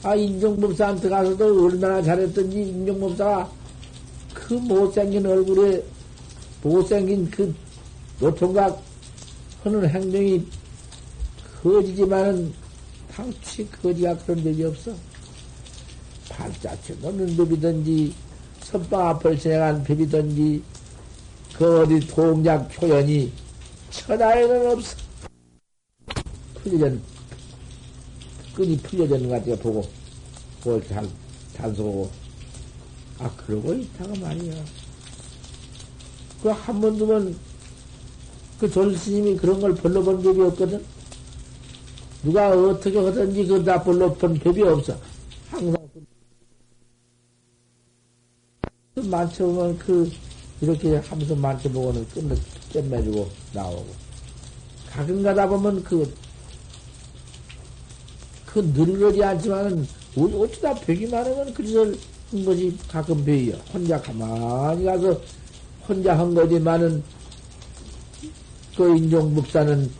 아 인종법사한테 가서도 얼마나 잘했던지 인종법사가 그 못생긴 얼굴에 못생긴 그 노통각 하는 행동이 거지지만은 당치 거지가 그런 적이 없어. 발자취 놓는 법이든지 선방 앞을 지나간 법이든지 그 어디 동작 표현이 천하에는 없어. 풀려전 끈이 풀려졌는 것 같아 보고 그걸 잘 단속하고 아 그러고 있다가 말이야. 그 한 번 두번 그 졸스님이 그런 걸 별로 본 적이 없거든. 누가 어떻게 하든지 그다 별로 본 법이 없어. 항상 그 만져보면 그 이렇게 하면서 만져보고는 끝내 꿰매주고 나오고 가끔 가다 보면 그, 그 늙어지 않지만은 어쩌다 벽이 많으면 그리를 한 거지 가끔 벽이야. 혼자 가만히 가서 혼자 한 거지만은 그 인종법사는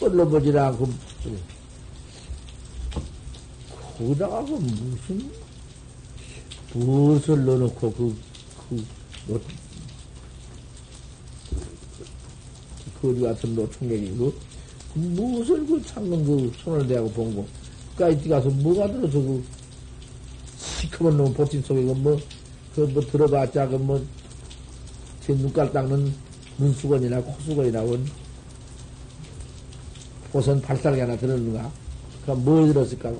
꼴로 보질 않고 거기다가 그 무슨 무엇을 넣어놓고 그, 그, 노, 거리 같은 노총각이고 무엇을 그 창문 그 손을 대고 본 거. 까이띠 가서 뭐가 들어서 그 시커먼 놈 보침 속에 그 뭐, 그 뭐 들어봤자 그 뭐, 제 눈깔 닦는 눈수건이나 코수건이나 원 보선 발살기 하나 들었는가? 그럼 뭘 들었을까?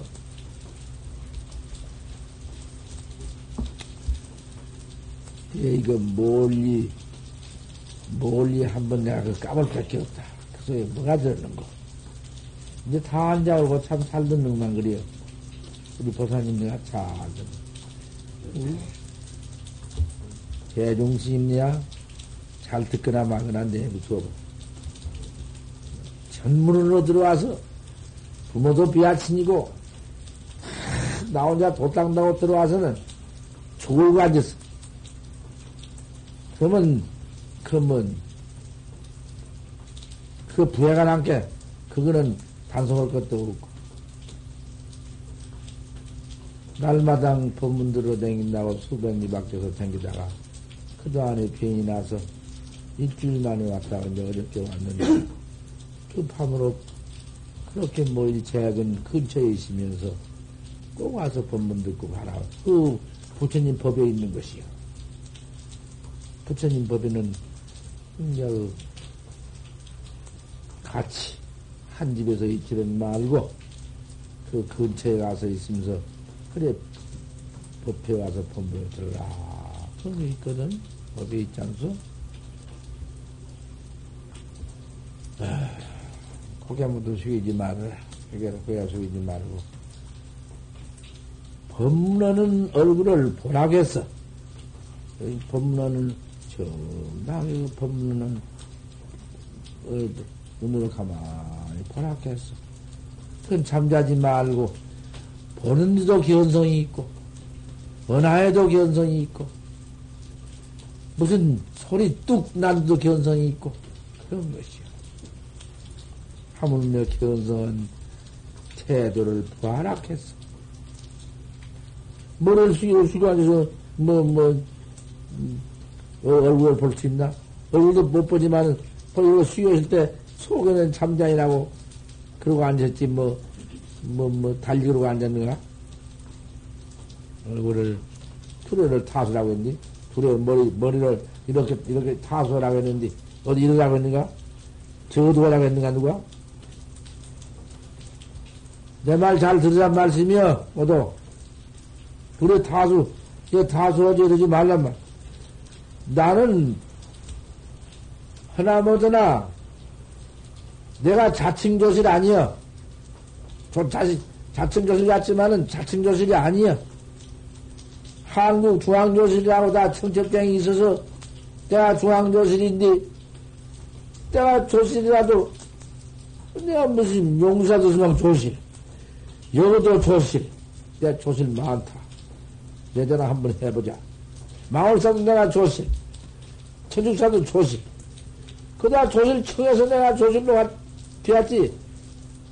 예, 이거 멀리, 멀리 한번 내가 그 까볼 밖에 없다. 그 속에 뭐가 들었는 거. 이제 다 앉아오고 참 살던 놈만 그래요. 우리 보사님 내가 잘 듣는. 대중심이야 잘 듣거나 말거나 내비두어 전문으로 들어와서 부모도 비아친이고 나 혼자 도땅다고 들어와서는 죽을고 앉았어. 그러면 그러면 그 부해가 남게 그거는 단속할 것도 없고 날마당 법문 들어 댕긴다고 수백 리 밖에서 댕기다가 그동안에 병이 나서 일주일 만에 왔다가 이제 어렵게 왔는데 그 밤으로 그렇게 멀리 제약은 근처에 있으면서 꼭 와서 법문 듣고 가라. 그 부처님 법에 있는 것이요. 부처님 법에는 이제 같이 한 집에서 있지는 말고 그 근처에 가서 있으면서 그래 법회 와서 법문을 들어라. 그런 게 있거든. 법에 있지 않소? 고개 한번 숙이지 말아라. 고개를 고개 숙이지 말고. 법문하는 얼굴을 보라겠어. 법문하는 정당히 법문하는 어, 눈으로 가만히 보라겠어. 그건 잠자지 말고 보는 데도 기원성이 있고 원하에도 기원성이 있고 무슨 소리 뚝 난데도 기원성이 있고 그런 것이야. 하물며 기원성은 태도를 부활하겠어. 뭐를 숙이고 숙이고 앉아서 뭐, 뭐, 음, 어, 얼굴을 볼 수 있나? 얼굴도 못 보지만 얼굴 숙여 있을 때 속에는 잠자이라고 그러고 앉았지 뭐, 뭐, 뭐, 달리 그러고 앉았는가? 얼굴을, 투레를 타수라고 했니? 투레 머리, 머리를 이렇게, 이렇게 타수라고 했는데, 어디 이러라고 했는가? 저두가라고 했는가, 누가? 내 말 잘 들으란 말씀이여, 모두. 둘의 타수, 이거 타수하지 이러지 말란 말. 나는, 하나 뭐더나, 내가 자칭조실 아니여. 좀 자식, 자칭조실 같지만은 자칭조실이 아니여. 한국 중앙조실이라고 다 청첩장이 있어서 내가 중앙조실인데, 내가 조실이라도, 내가 무슨 용사도 수망 조실. 여기도 조실. 내가 조실 많다. 예전에 한번 해보자. 마을사도 내가 조실. 천주사도 조실. 그다 조실 청해서 내가 조실로 되었지.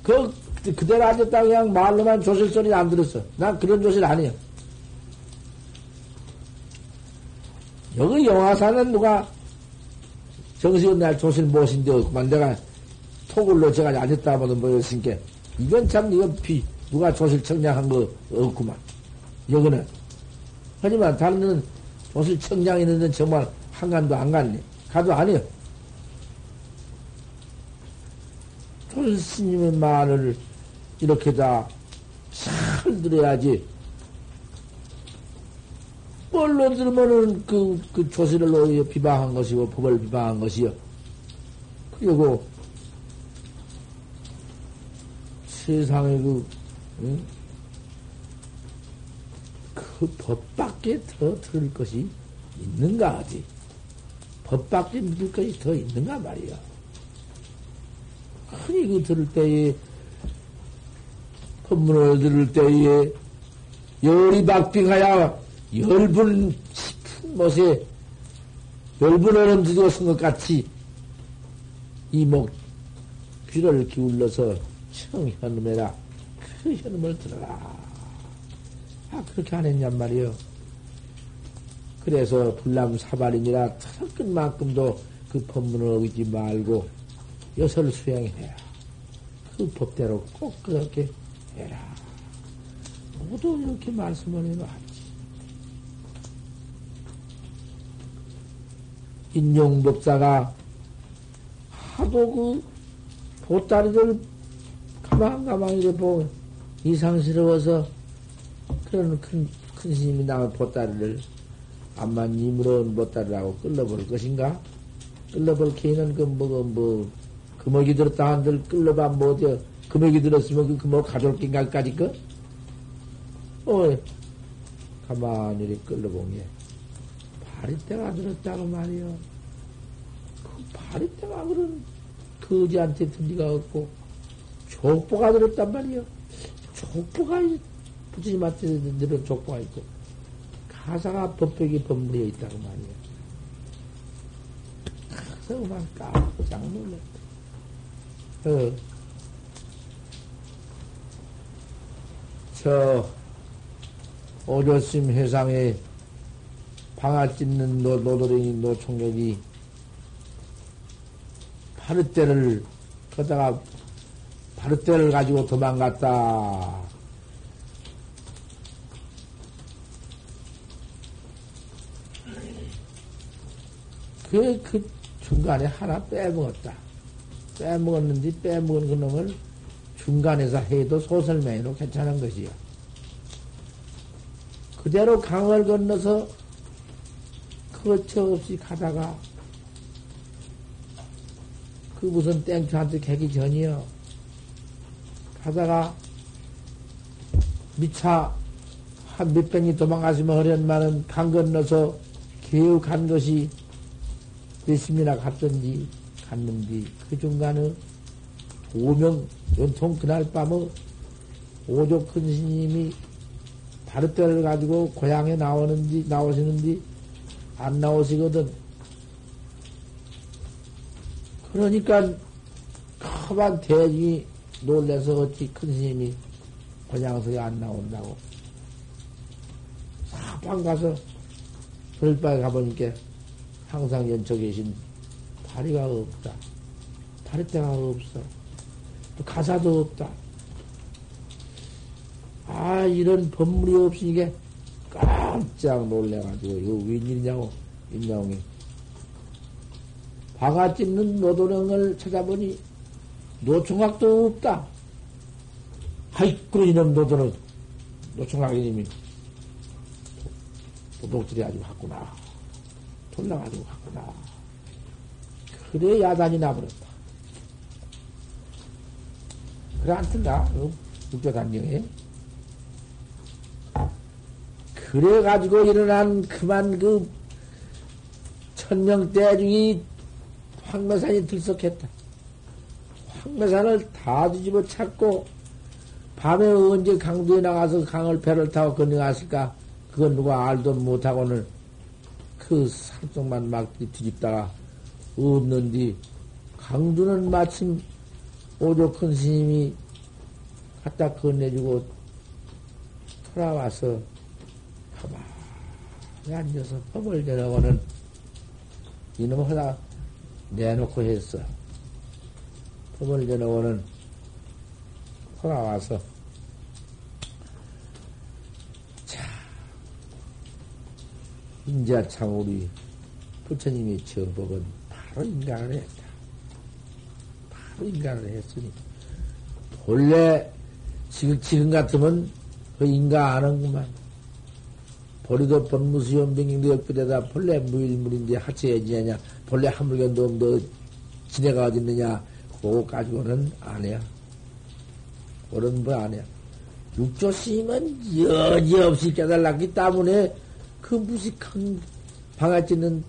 그, 그대로 앉았다 그냥 말로만 조실 소리 안 들었어. 난 그런 조실 아니야. 여기 영화사는 누가 정식은 날 조실 모신데 없구만. 내가 토굴로 제가 앉았다 하면 뭐였으니까. 이건 참, 이건 비, 누가 조실 청량한 거 없구만. 여기는. 하지만 다른 데는 조실 청량 있는 데는 정말 한간도 안 갔네. 가도 아니요. 조실 스님의 말을 이렇게 다 잘 들어야지. 뭘로 들으면은 그, 그 조실을 비방한 것이고, 법을 비방한 것이요. 그리고 세상에 그, 응? 그 법밖에 더 들을 것이 있는가 하지. 법밖에 믿을 것이 더 있는가 말이야. 흔히 그 들을 때에, 법문을 들을 때에, 열이 박빙하여 열분 싶은 못에 열분 얼음 들어선 것 같이 이목 귀를 기울여서 청현음해라. 그 현음을 들어라. 아, 그렇게 안 했냔 말이요. 그래서 불남 사발이니라 터널 만큼도 그 법문을 어기지 말고 여설 수행해야. 그 법대로 꼭 그렇게 해라. 모두 이렇게 말씀을 해놨지. 인용법사가 하도 그 보따리를 가만 가만 이래 보고 이상스러워서 그런 큰, 큰 스님이 나온 보따리를 암만 이물어온 보따리라고 끌러볼 것인가? 끌러볼 개는 그, 뭐, 뭐, 금옥이 들었다 한들 끌러봐, 뭐, 저, 금옥이 들었으면 그 금옥 가져올 낀가까지 그? 어, 가만히 끌러보게. 파리떼가 들었다고 말이요. 그 파리떼가 그런 거지한테 들리가 없고, 족보가 들었단 말이요. 족보가 부처님한테 들은 족보가 있고, 가사가 법백이 법무에 있다고 말이요. 그래서 그만 깜짝 놀랐다. 어. 저, 오조심 회상에 방아 찢는 노, 노도랭이 노총각이 파르떼를 거다가 파르떼를 가지고 도망갔다. 그, 그 중간에 하나 빼먹었다. 빼먹었는지 빼먹은 그 놈을 중간에서 해도 소설맹이로 괜찮은 것이요. 그대로 강을 건너서 거처 없이 가다가 그 무슨 땡초한테 개기 전이요. 가다가 미차 한 몇백이 도망가시면 허련만은 강 건너서 간 것이 몇십이나 갔던지 갔는지 그 중간에 오명 연통 그날 밤에 오조 큰 스님이 바르대를 가지고 고향에 나오는지 나오시는지 안 나오시거든. 그러니까 커만 대중이 놀래서 어찌 큰 스님이 고향석에 안 나온다고. 사방 가서 별바에 가보니까 항상 연처 계신 다리가 없다. 다리대가 없어. 또 가사도 없다. 아, 이런 법물이 없으니까 깜짝 놀래가지고, 이거 웬일이냐고, 임양이. 방아 찢는 노도령을 찾아보니, 노총각도 없다. 아이고, 이놈 노도령, 노총각 이님이 도둑질이 아주 갔구나. 돌라가지고 갔구나. 그래, 야단이 나버렸다. 그래, 안튼가? 육조단경에. 그래가지고 일어난 그만 그 천명대 중이 황매산이 들썩했다. 황매산을 다 뒤집어 찾고 밤에 언제 강도에 나가서 강을 배를 타고 건너갔을까? 그건 누가 알도 못하고는 그 산속만 막 뒤집다가 없는디 강두는 마침 오조 큰 스님이 갖다 건네주고 돌아와서 가만히 앉아서 법을 내려고는 이놈 하다 내놓고 했어. 내놓고는 돌아와서 자 인자 참 우리 부처님이 지은 법은 바로 인간을 했다. 바로 인간을 했으니 본래 지금, 지금 같으면 그 인가 아는구만. 버리도 법무수연병인도 역부대다 본래 무일물인데 하체해지냐 본래 한물견도 없는데 지내가 어딨느냐 그거 가지고는 안 해요. 그런 뭐안 해요. 육조 스님은 여지없이 깨달았기 때문에 그 무식한 방아 찌는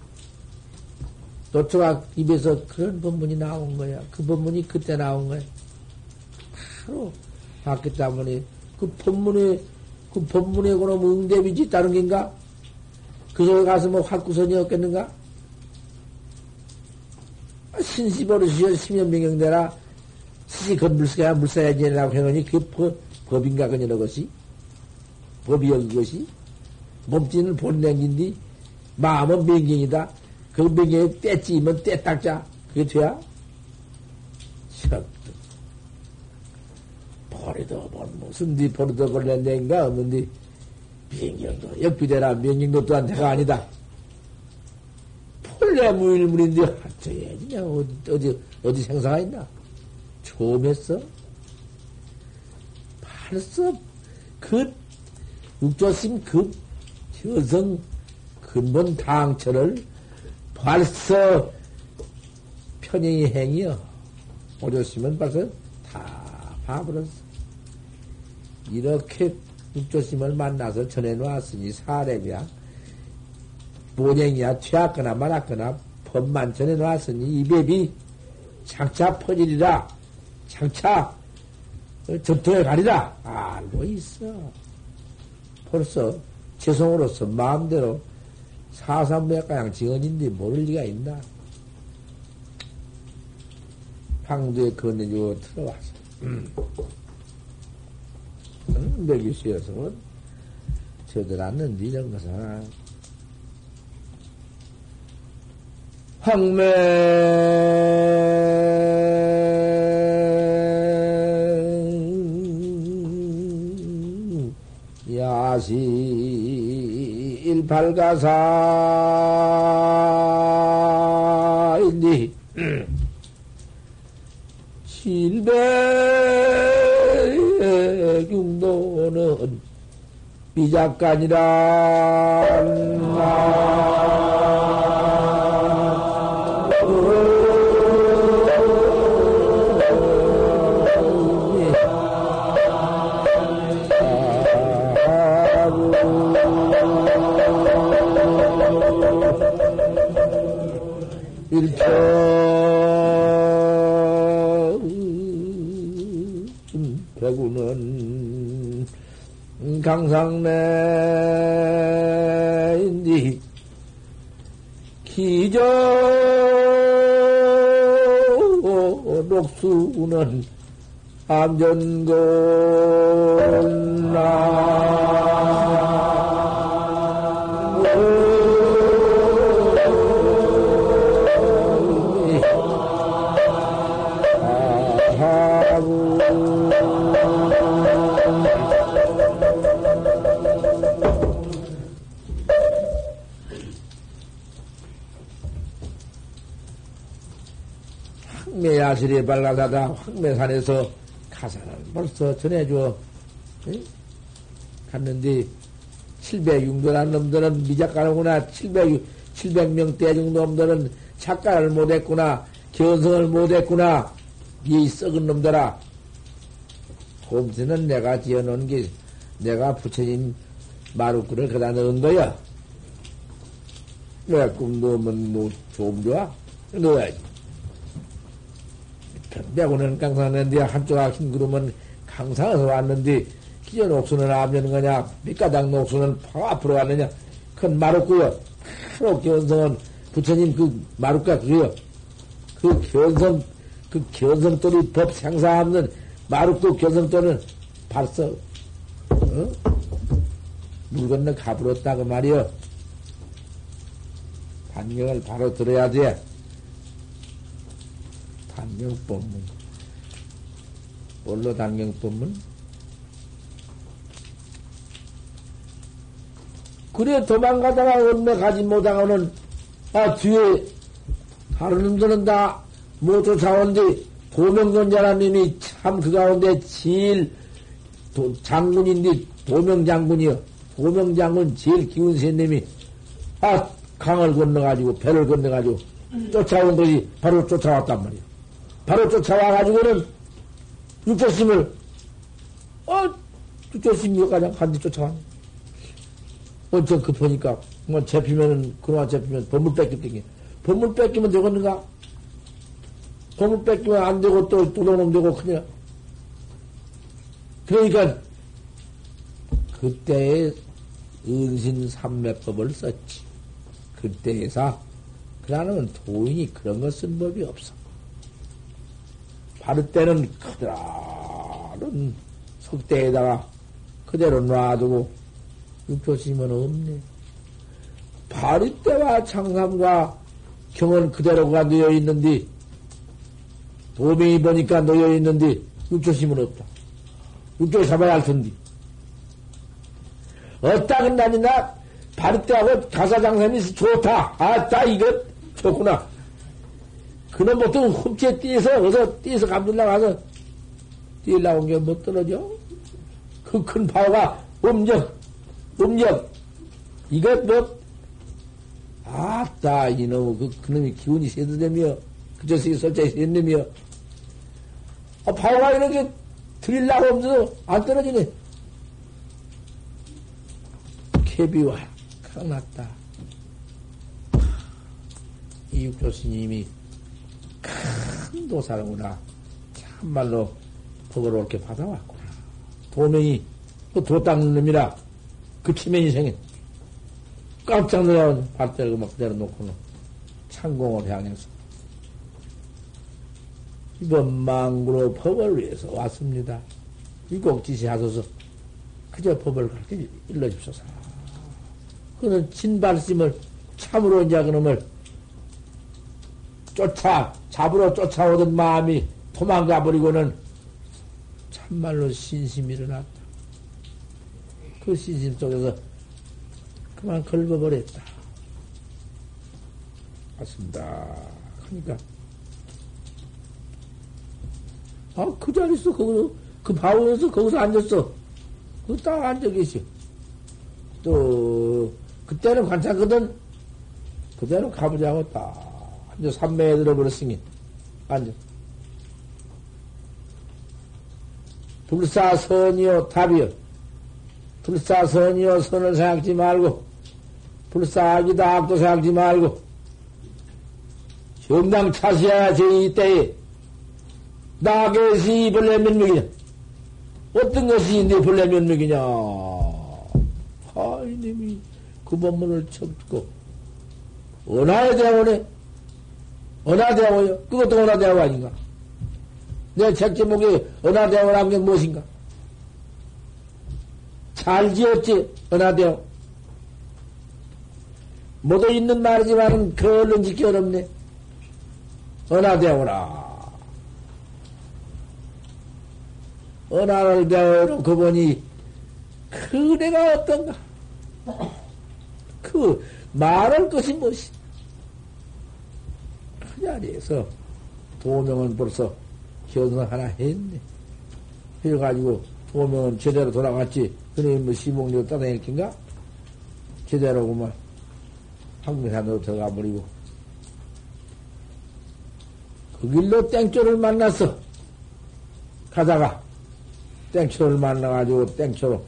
노초가 입에서 그런 법문이 나온 거야. 그 법문이 그때 나온 거야. 바로 봤기 때문에 그 법문에 그 법문에 그럼 응대비지 다른 게인가? 그 속에 가서 뭐 활구선이 없겠는가? 신시 버릇이여 심연명령대라 시시 건물서야 물사야지라고 해놓으니 그게 법, 법인가 그녀 것이? 법이여 그것이? 몸짓은 본냉인데 마음은 명경이다. 그 명경에 떼찌면 떼딱자 그게 돼야? 참 버리도 뭐 무슨 디 버리도 벌렌데인가 없는데 명경도 역비대라 명경도 또한 내가 아니다. 본래 무일물인데 하여튼 어디 어디 어디 생사가 있나? 처음 했어? 벌써 그 육조심 그 여성 근본 당처를 벌써 편의 행이여 오조심은 벌써 다 봐버렸어. 이렇게 육조심을 만나서 전해놓았으니 사례비야. 모행이야 취하거나 말았거나 법만 전해놓았으니 이 법이 장차 퍼지리라. 장차 전통에 가리라. 알고 있어. 벌써 죄송으로서 마음대로 사삼백가량 증언인데 모를 리가 있나? 방도에 건네주고 들어와서. 음. 맥이 씌어서 저들 않는데 이런 것은 황매. 야시 일팔가사인디 칠백융도는 비작가니라 음. 대구는 강상내인지 기저 녹수는 암전곤나 야실에 발라다가 황매산에서 가사를 벌써 전해줘. 응? 갔는데 700융도란 놈들은 미작가는구나. 700, 700명 대중 놈들은 작가를 못했구나. 견성을 못했구나. 이 썩은 놈들아. 곰새는 내가 지어놓은 게 내가 부처님 마루꾼을 그다 넣은 거야. 내 꿈도 없면 뭐, 좀 좋아? 넣어야지. 내고는 강산했는데 한쪽 흰 구름은 강산에서 왔는데 기존 옥수는 암연 거냐? 밑가닥 녹수는 파 앞으로 왔느냐? 그건 마루고요 바로 견성은 부처님 그 마루가 그게요 그 견성 그 견성돌이 법 생사 없는 마루고 견성돌은 벌써 어? 물 건너 가불었다 그 말이요 반경을 바로 들어야 돼 단경법문. 뭘로 단경법문? 그래 도망가다가 원매 가지 못하고는 아 뒤에 다른 놈들은 다못 쫓아온데 도명건자라님이 참 그 가운데 제일 도, 장군인데 도명장군이요. 도명장군 제일 기운 센 놈이 아 강을 건너가지고 배를 건너가지고 쫓아온 것이 바로 쫓아왔단 말이야. 바로 쫓아와가지고는 육조심을, 어, 육조심이 가장 반디 쫓아와. 어쩜 급하니까, 뭐, 잡히면은, 그놈아 잡히면 법물 뺏겼더니, 법물 뺏기면 되겠는가? 법물 뺏기면 안 되고 또 도둑놈 되고 그냥. 그러니까, 그때의 은신 삼매법을 썼지. 그때에서, 그러는 도인이 그런 거 쓴 법이 없어. 바를 때는 커다란 석대에다가 그대로 놔두고 육조심은 없네. 바리 때와 창삼과 경은 그대로가 놓여 있는데 도명이 보니까 놓여 있는데 육조심은 없다. 육조 잡아야 할 텐데. 어따 근다니나 바리 때하고 가사장삼이 좋다. 아따 이거 좋구나. 그놈 보통 훔쳐 뛰어서, 어서 뛰어서 감돌라 가서, 뛰려고 온게 못 떨어져? 그 큰 파워가 음력, 음력. 이것 뭐, 아따, 이놈, 그, 그놈이 기운이 세드되며, 그 자식이 솔직히 센놈이여. 아, 파워가 이렇게 들이려고 없어도 안 떨어지네. 캐비와 강났다. 이육조 스님이 큰 도사구나. 참말로 옳게 받아왔구나. 도명이 그도 닦는 놈이라 그 치매 인생에 깜짝 놀라운 발대를 막 내려놓고는 창공을 향해서 이번 망구로 법을 위해서 왔습니다. 이꼭 지시 하소서 그저 법을 그렇게 일러주소서. 그는 진발심을 참으로 이제 그놈을 쫓아, 잡으러 쫓아오던 마음이 도망가 버리고는 참말로 신심이 일어났다. 그 신심 속에서 그만 걸어버렸다. 맞습니다. 그러니까. 아, 그 자리에서, 거기서, 그 바울에서 거기서 앉았어. 그딱 앉아 계시. 또, 그때는 관찰거든. 그대로 가보자고 딱. 이제 삼매에 들어버렸으니, 앉아. 불사선이요, 답이요. 불사선이요, 선을 생각지 말고, 불사악이다, 악도 생각지 말고, 정당 차시야 제 이때에, 나게시 입을 내면 명이냐. 어떤 것이 내 본래 면목이냐? 아, 이님이 그 법문을 듣고, 은하에 대하오네? 은하대하오요? 그것도 은하대하오 아닌가? 내책 제목이 은하대하오란 게 무엇인가? 잘 지었지, 은하대하오. 모두 있는 말이지만, 그 얼른 짓기 어렵네. 은하대하오라. 은하를 배워놓고 보니, 그대가 어떤가? 그 말할 것이 무엇이? 그 자리에서 도명은 벌써 견성 하나 했네. 해가지고 도명은 제대로 돌아갔지. 그놈이 뭐 시봉리로 따다닐 낀가? 제대로 보면 황미산으로 들어가 버리고 그 길로 땡초를 만났어. 가다가 땡초를 만나가지고 땡초로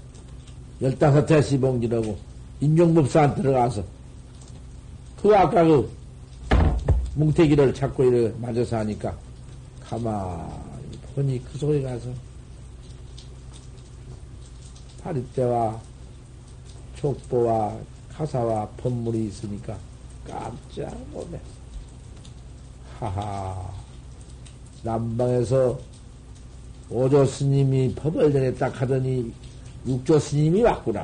열다섯 해 시봉지라고 인종법산 들어가서 그 아까 그 뭉태기를 찾고 이래 맞아서 하니까 가만히 보니 그 속에 가서 파리떼와 촉보와 가사와 법물이 있으니까 깜짝 놀랐어. 하하. 남방에서 오조 스님이 법을 딱 하더니 육조 스님이 왔구나.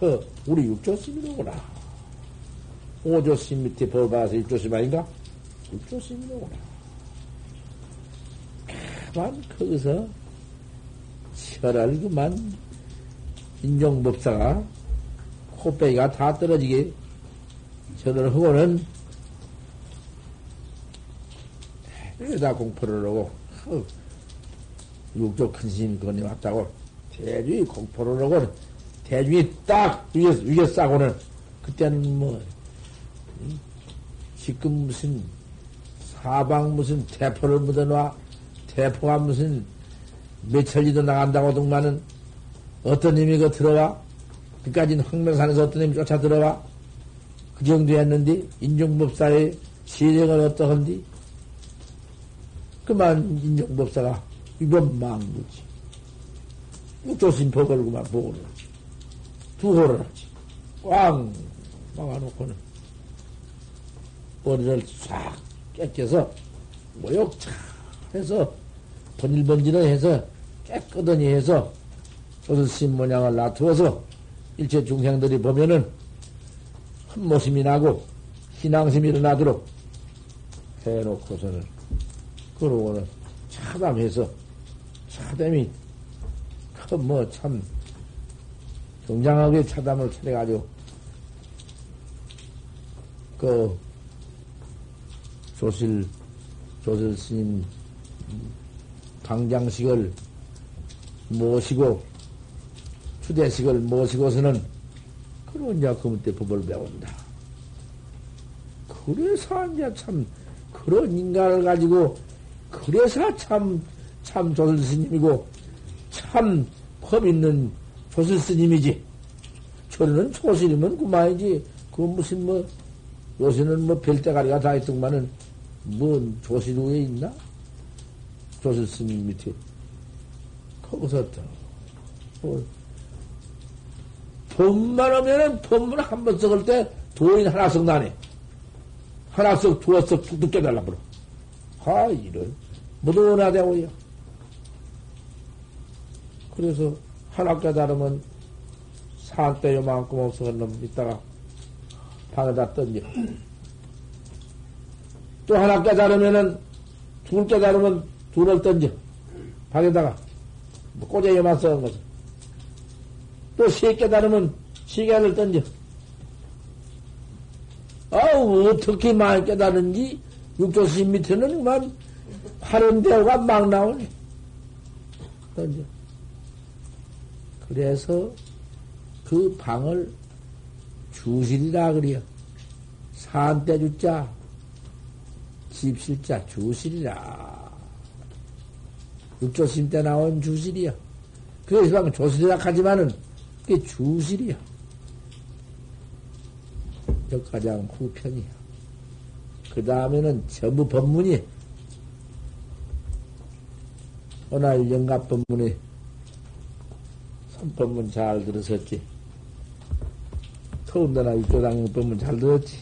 허, 우리 육조 스님이로구나. 오조 스님 밑에 육조 스님 아닌가? 육조 스님이로구나. 가만 거기서 철을 그만 인종법사가 코빼기가 다 떨어지게 저를 하고는 대주에다 공포를 하고 육조 큰 스님이 건네 왔다고 대주에 공포를 하고 대중이 딱 위에, 위에 싸고는 그때는 뭐 지금 무슨 사방 무슨 대포를 묻어놔 대포가 무슨 몇천리도 나간다고 하더만은 어떤 그 들어와? 그까지는 황명산에서 어떤 님이 쫓아 들어와? 그 정도였는데 인종법사의 시력은 어떠한디? 그만 인종법사가 이번 망구지. 육조신 법을 그만 보고를 하지 두호를 하지. 꽝 막아놓고는 머리를 싹 깨껴서 모욕 차 해서 번일번지를 해서 깨끗하니 해서 조선신 모양을 놔두어서 일체 중생들이 보면은 헛모심이 나고 신앙심이 일어나도록 해놓고서는 그러고는 차담해서 차담이 뭐참 굉장하게 차담을 차려가지고 그 조실 조실 스님 방장식을 모시고 추대식을 모시고서는 그런 이제 그때 법을 배운다. 그래서 이제 참 그런 인간을 가지고 그래서 참 참 조실 스님이고 참 법 있는 조실 스님이지. 저는 초실이면 그만이지. 그 무슨 뭐 요새는 뭐 별대가리가 다 있더만은 뭔 조실 위에 있나? 조실 스님 밑에 거기서 또 뭐, 돈만 오면은 돈문 한 번 썩을 때 도인 하나 썩 나네. 하나 썩, 두어 썩 툭툭 깨달라 버려. 아, 이런. 모두 원하대오요. 그래서 하나 깨달으면 산때 요만큼 없어서 놈 있다가 방에다 던져. 또 하나 깨달으면은 둘 깨달으면 둘을 던져. 방에다가 뭐 꼬쟁이만 써는 거죠. 또 세 깨달으면 시계를 던져. 아우, 어떻게 많이 깨달은지 육조스님 밑에는 그만 파른 대우가 막 나오네. 던져. 그래서 그 방을 주실이라 그래요. 산대 주자, 집실자 주실이라. 육조심 때 나온 주실이야. 그래서 조실이라 하지만은 그게 주실이야. 가장 후편이야. 그 다음에는 전부 법문이 오늘 영갑 법문에 법문 잘 들었었지. 더군다나 육조당의 법문 잘 들었지.